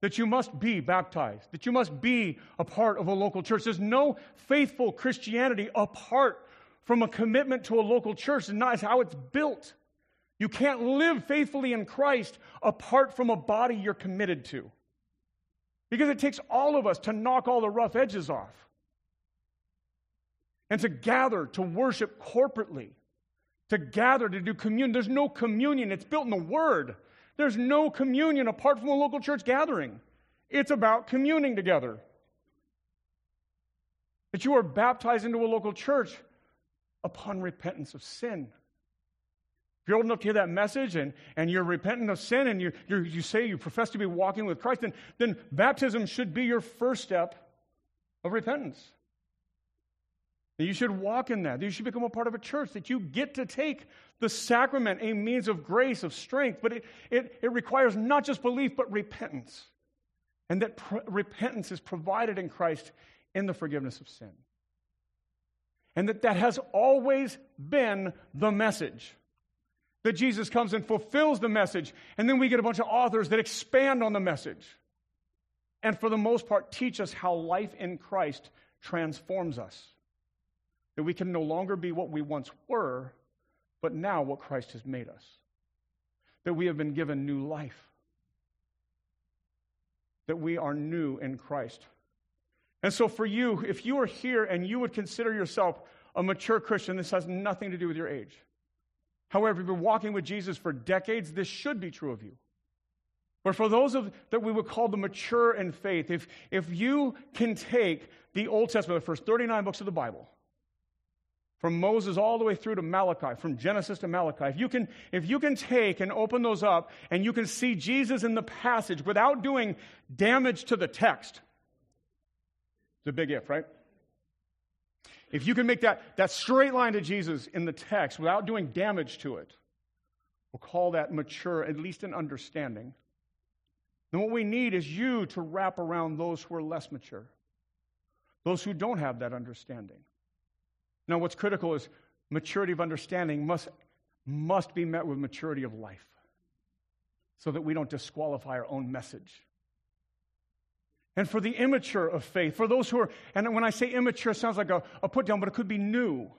that you must be baptized, that you must be a part of a local church. There's no faithful Christianity apart from a commitment to a local church, and not how it's built. You can't live faithfully in Christ apart from a body you're committed to. Because it takes all of us to knock all the rough edges off and to gather to worship corporately, to gather to do communion. There's no communion, it's built in the Word. There's no communion apart from a local church gathering. It's about communing together. That you are baptized into a local church upon repentance of sin. You're old enough to hear that message and, and you're repentant of sin and you you say you profess to be walking with Christ, then, then baptism should be your first step of repentance. You should walk in that. You should become a part of a church, that you get to take the sacrament, a means of grace, of strength, but it, it, it requires not just belief, but repentance. And that pr- repentance is provided in Christ in the forgiveness of sin. And that that has always been the message. That Jesus comes and fulfills the message, and then we get a bunch of authors that expand on the message. And for the most part, teach us how life in Christ transforms us that we can no longer be what we once were, but now what Christ has made us. That we have been given new life. That we are new in Christ. And so, for you, if you are here and you would consider yourself a mature Christian, this has nothing to do with your age. However, if you've been walking with Jesus for decades, this should be true of you. But for those of, that we would call the mature in faith, if, if you can take the Old Testament, the first 39 books of the Bible, from Moses all the way through to Malachi, from Genesis to Malachi. If you can, if you can take and open those up and you can see Jesus in the passage without doing damage to the text, it's a big if, right? If you can make that, that straight line to Jesus in the text without doing damage to it, we'll call that mature, at least in understanding. Then what we need is you to wrap around those who are less mature, those who don't have that understanding. Now, what's critical is maturity of understanding must, must be met with maturity of life so that we don't disqualify our own message. And for the immature of faith, for those who are, and when I say immature, it sounds like a, a put down, but it could be new.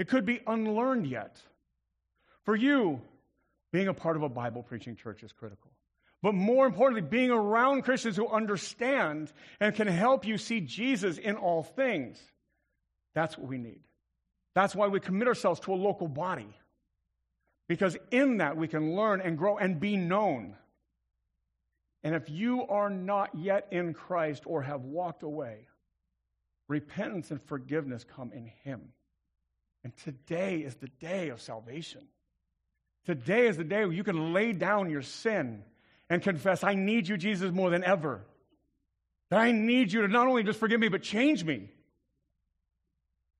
It could be unlearned yet. For you, being a part of a Bible preaching church is critical. But more importantly, being around Christians who understand and can help you see Jesus in all things. That's what we need. That's why we commit ourselves to a local body. Because in that we can learn and grow and be known. And if you are not yet in Christ or have walked away, repentance and forgiveness come in Him. And today is the day of salvation. Today is the day where you can lay down your sin and confess, I need you, Jesus, more than ever. That I need you to not only just forgive me, but change me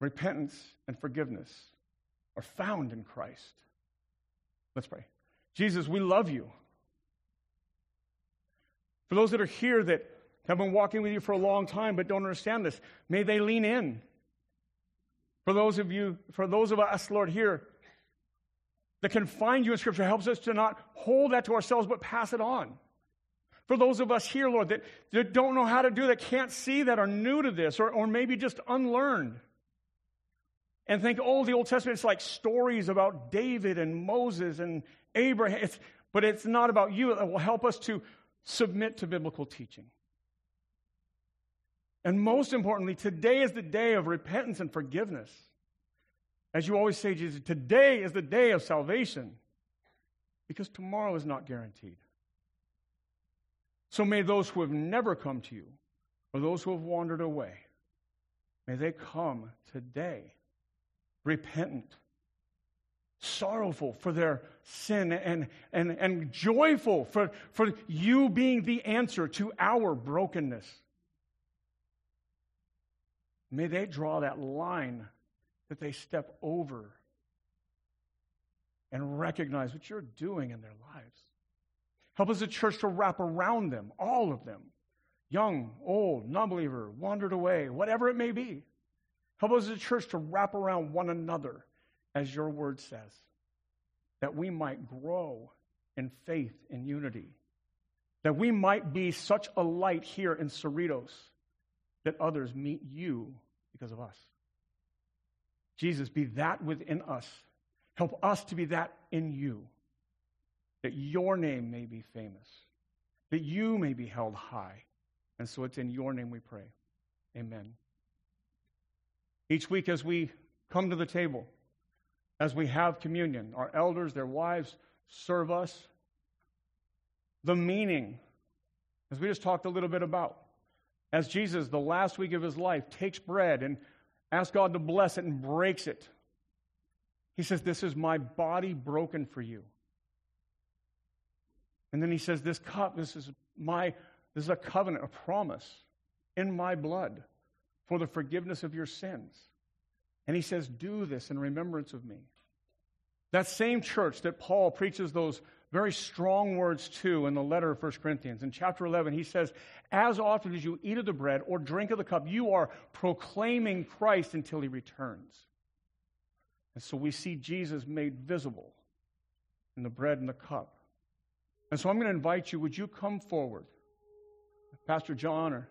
repentance and forgiveness are found in Christ. Let's pray. Jesus, we love you. For those that are here that have been walking with you for a long time but don't understand this, may they lean in. For those of you, for those of us, Lord, here that can find you in Scripture helps us to not hold that to ourselves but pass it on. For those of us here, Lord, that, that don't know how to do that, can't see that, are new to this, or, or maybe just unlearned. And think, oh, the Old Testament, it's like stories about David and Moses and Abraham. It's, but it's not about you. It will help us to submit to biblical teaching. And most importantly, today is the day of repentance and forgiveness. As you always say, Jesus, today is the day of salvation because tomorrow is not guaranteed. So may those who have never come to you or those who have wandered away, may they come today repentant, sorrowful for their sin, and, and, and joyful for, for you being the answer to our brokenness. May they draw that line that they step over and recognize what you're doing in their lives. Help us, a church, to wrap around them, all of them, young, old, non believer, wandered away, whatever it may be. Help us, a church, to wrap around one another, as your word says, that we might grow in faith and unity, that we might be such a light here in Cerritos that others meet you because of us. Jesus, be that within us. Help us to be that in you, that your name may be famous, that you may be held high. And so it's in your name we pray. Amen. Each week, as we come to the table, as we have communion, our elders, their wives serve us. The meaning, as we just talked a little bit about, as Jesus, the last week of his life, takes bread and asks God to bless it and breaks it. He says, This is my body broken for you. And then he says, This cup, this is my, this is a covenant, a promise in my blood for the forgiveness of your sins. And he says, Do this in remembrance of me. That same church that Paul preaches those very strong words to in the letter of 1 Corinthians. In chapter 11, he says, As often as you eat of the bread or drink of the cup, you are proclaiming Christ until he returns. And so we see Jesus made visible in the bread and the cup. And so I'm going to invite you, would you come forward? Pastor John or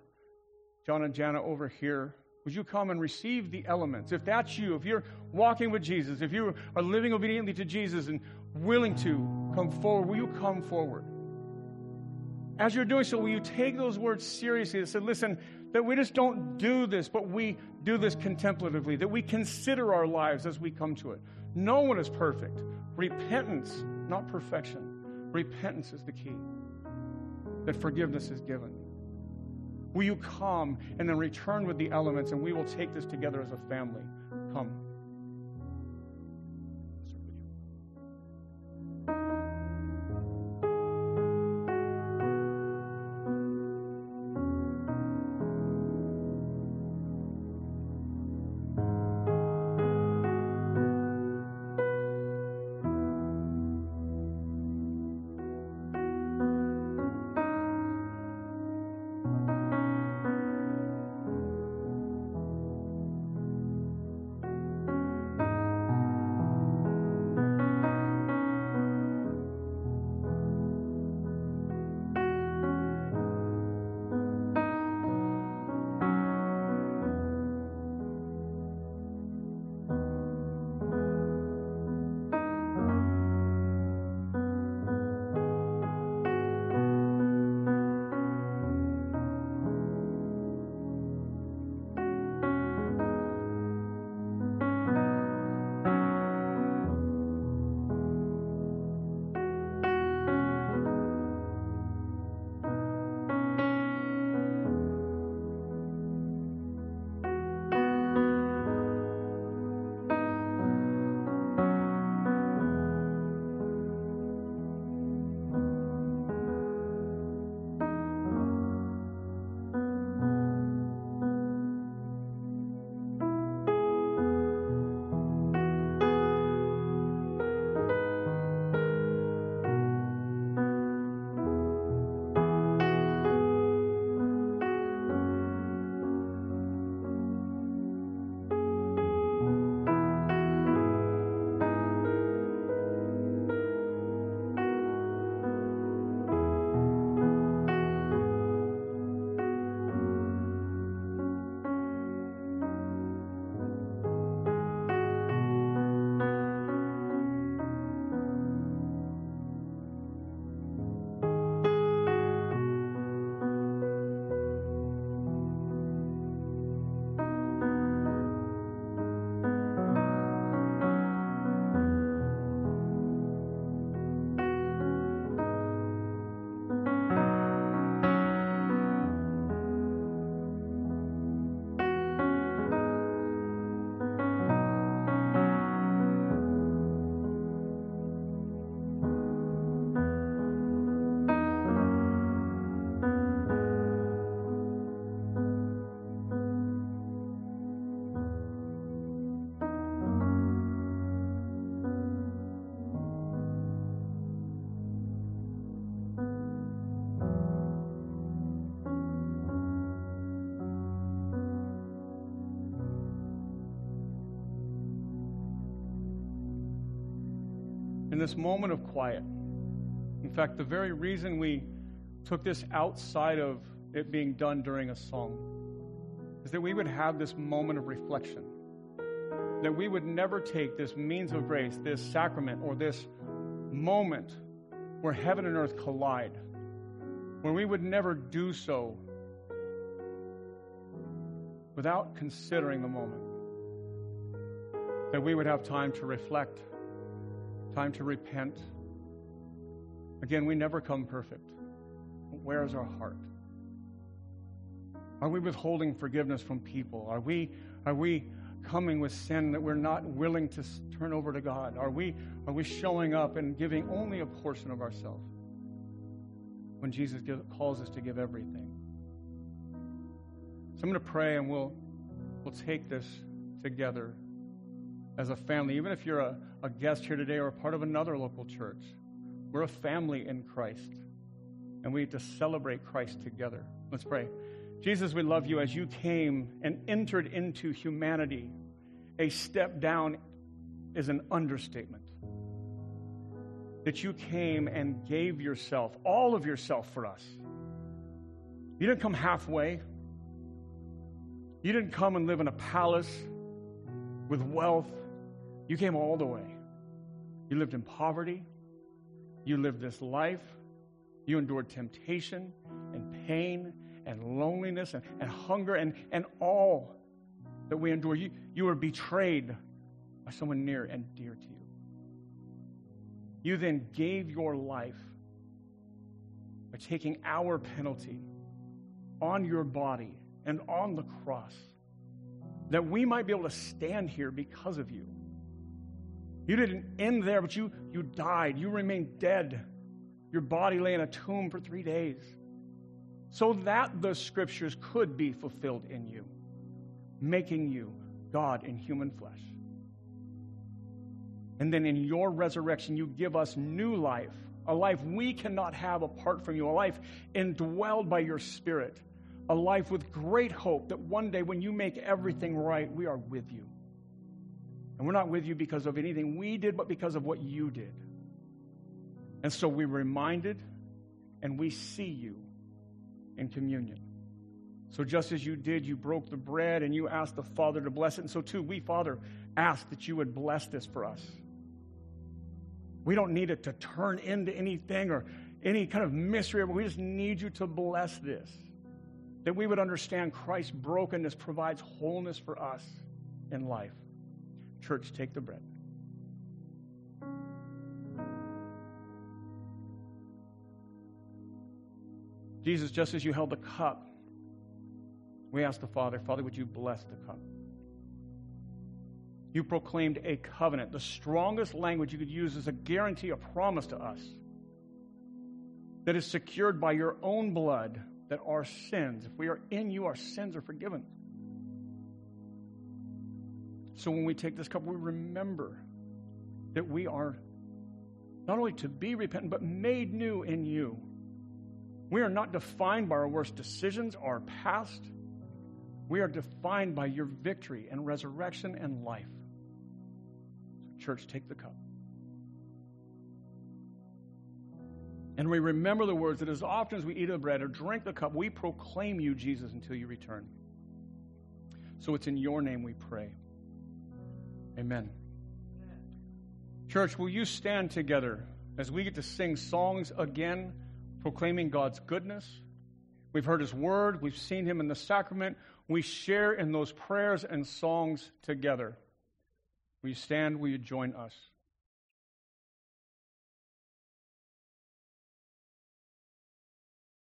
John and Jana over here, would you come and receive the elements? If that's you, if you're walking with Jesus, if you are living obediently to Jesus and willing to come forward, will you come forward? As you're doing so, will you take those words seriously and say, listen, that we just don't do this, but we do this contemplatively, that we consider our lives as we come to it. No one is perfect. Repentance, not perfection. Repentance is the key. That forgiveness is given. Will you come and then return with the elements and we will take this together as a family? Come. This moment of quiet. In fact, the very reason we took this outside of it being done during a song is that we would have this moment of reflection. That we would never take this means of grace, this sacrament, or this moment where heaven and earth collide, where we would never do so without considering the moment. That we would have time to reflect, time to repent. Again, we never come perfect. Where is our heart? Are we withholding forgiveness from people? Are we, are we coming with sin that we're not willing to turn over to God? Are we, are we showing up and giving only a portion of ourselves when Jesus give, calls us to give everything? So I'm going to pray and we'll, we'll take this together as a family. Even if you're a, a guest here today or part of another local church, we're a family in Christ. And we need to celebrate Christ together. Let's pray. Jesus, we love you as you came and entered into humanity. A step down is an understatement. That you came and gave yourself, all of yourself for us. You didn't come halfway. You didn't come and live in a palace with wealth. You came all the way. You lived in poverty. You lived this life. You endured temptation and pain and loneliness and, and hunger and, and all that we endure. You, you were betrayed by someone near and dear to you. You then gave your life by taking our penalty on your body and on the cross that we might be able to stand here because of you. You didn't end there, but you, you died. You remained dead. Your body lay in a tomb for three days so that the scriptures could be fulfilled in you, making you God in human flesh. And then in your resurrection, you give us new life, a life we cannot have apart from you, a life indwelled by your Spirit a life with great hope that one day when you make everything right, we are with you. And we're not with you because of anything we did, but because of what you did. And so we're reminded and we see you in communion. So just as you did, you broke the bread and you asked the Father to bless it. And so too, we, Father, ask that you would bless this for us. We don't need it to turn into anything or any kind of mystery. We just need you to bless this that we would understand Christ's brokenness provides wholeness for us in life. Church, take the bread. Jesus, just as you held the cup, we ask the Father, Father, would you bless the cup? You proclaimed a covenant. The strongest language you could use is a guarantee, a promise to us that is secured by your own blood that our sins, if we are in you, our sins are forgiven. So when we take this cup, we remember that we are not only to be repentant, but made new in you. We are not defined by our worst decisions, our past. We are defined by your victory and resurrection and life. So church, take the cup. And we remember the words that as often as we eat the bread or drink the cup, we proclaim you, Jesus, until you return. So it's in your name we pray. Amen. Church, will you stand together as we get to sing songs again, proclaiming God's goodness? We've heard his word, we've seen him in the sacrament. We share in those prayers and songs together. Will you stand? Will you join us?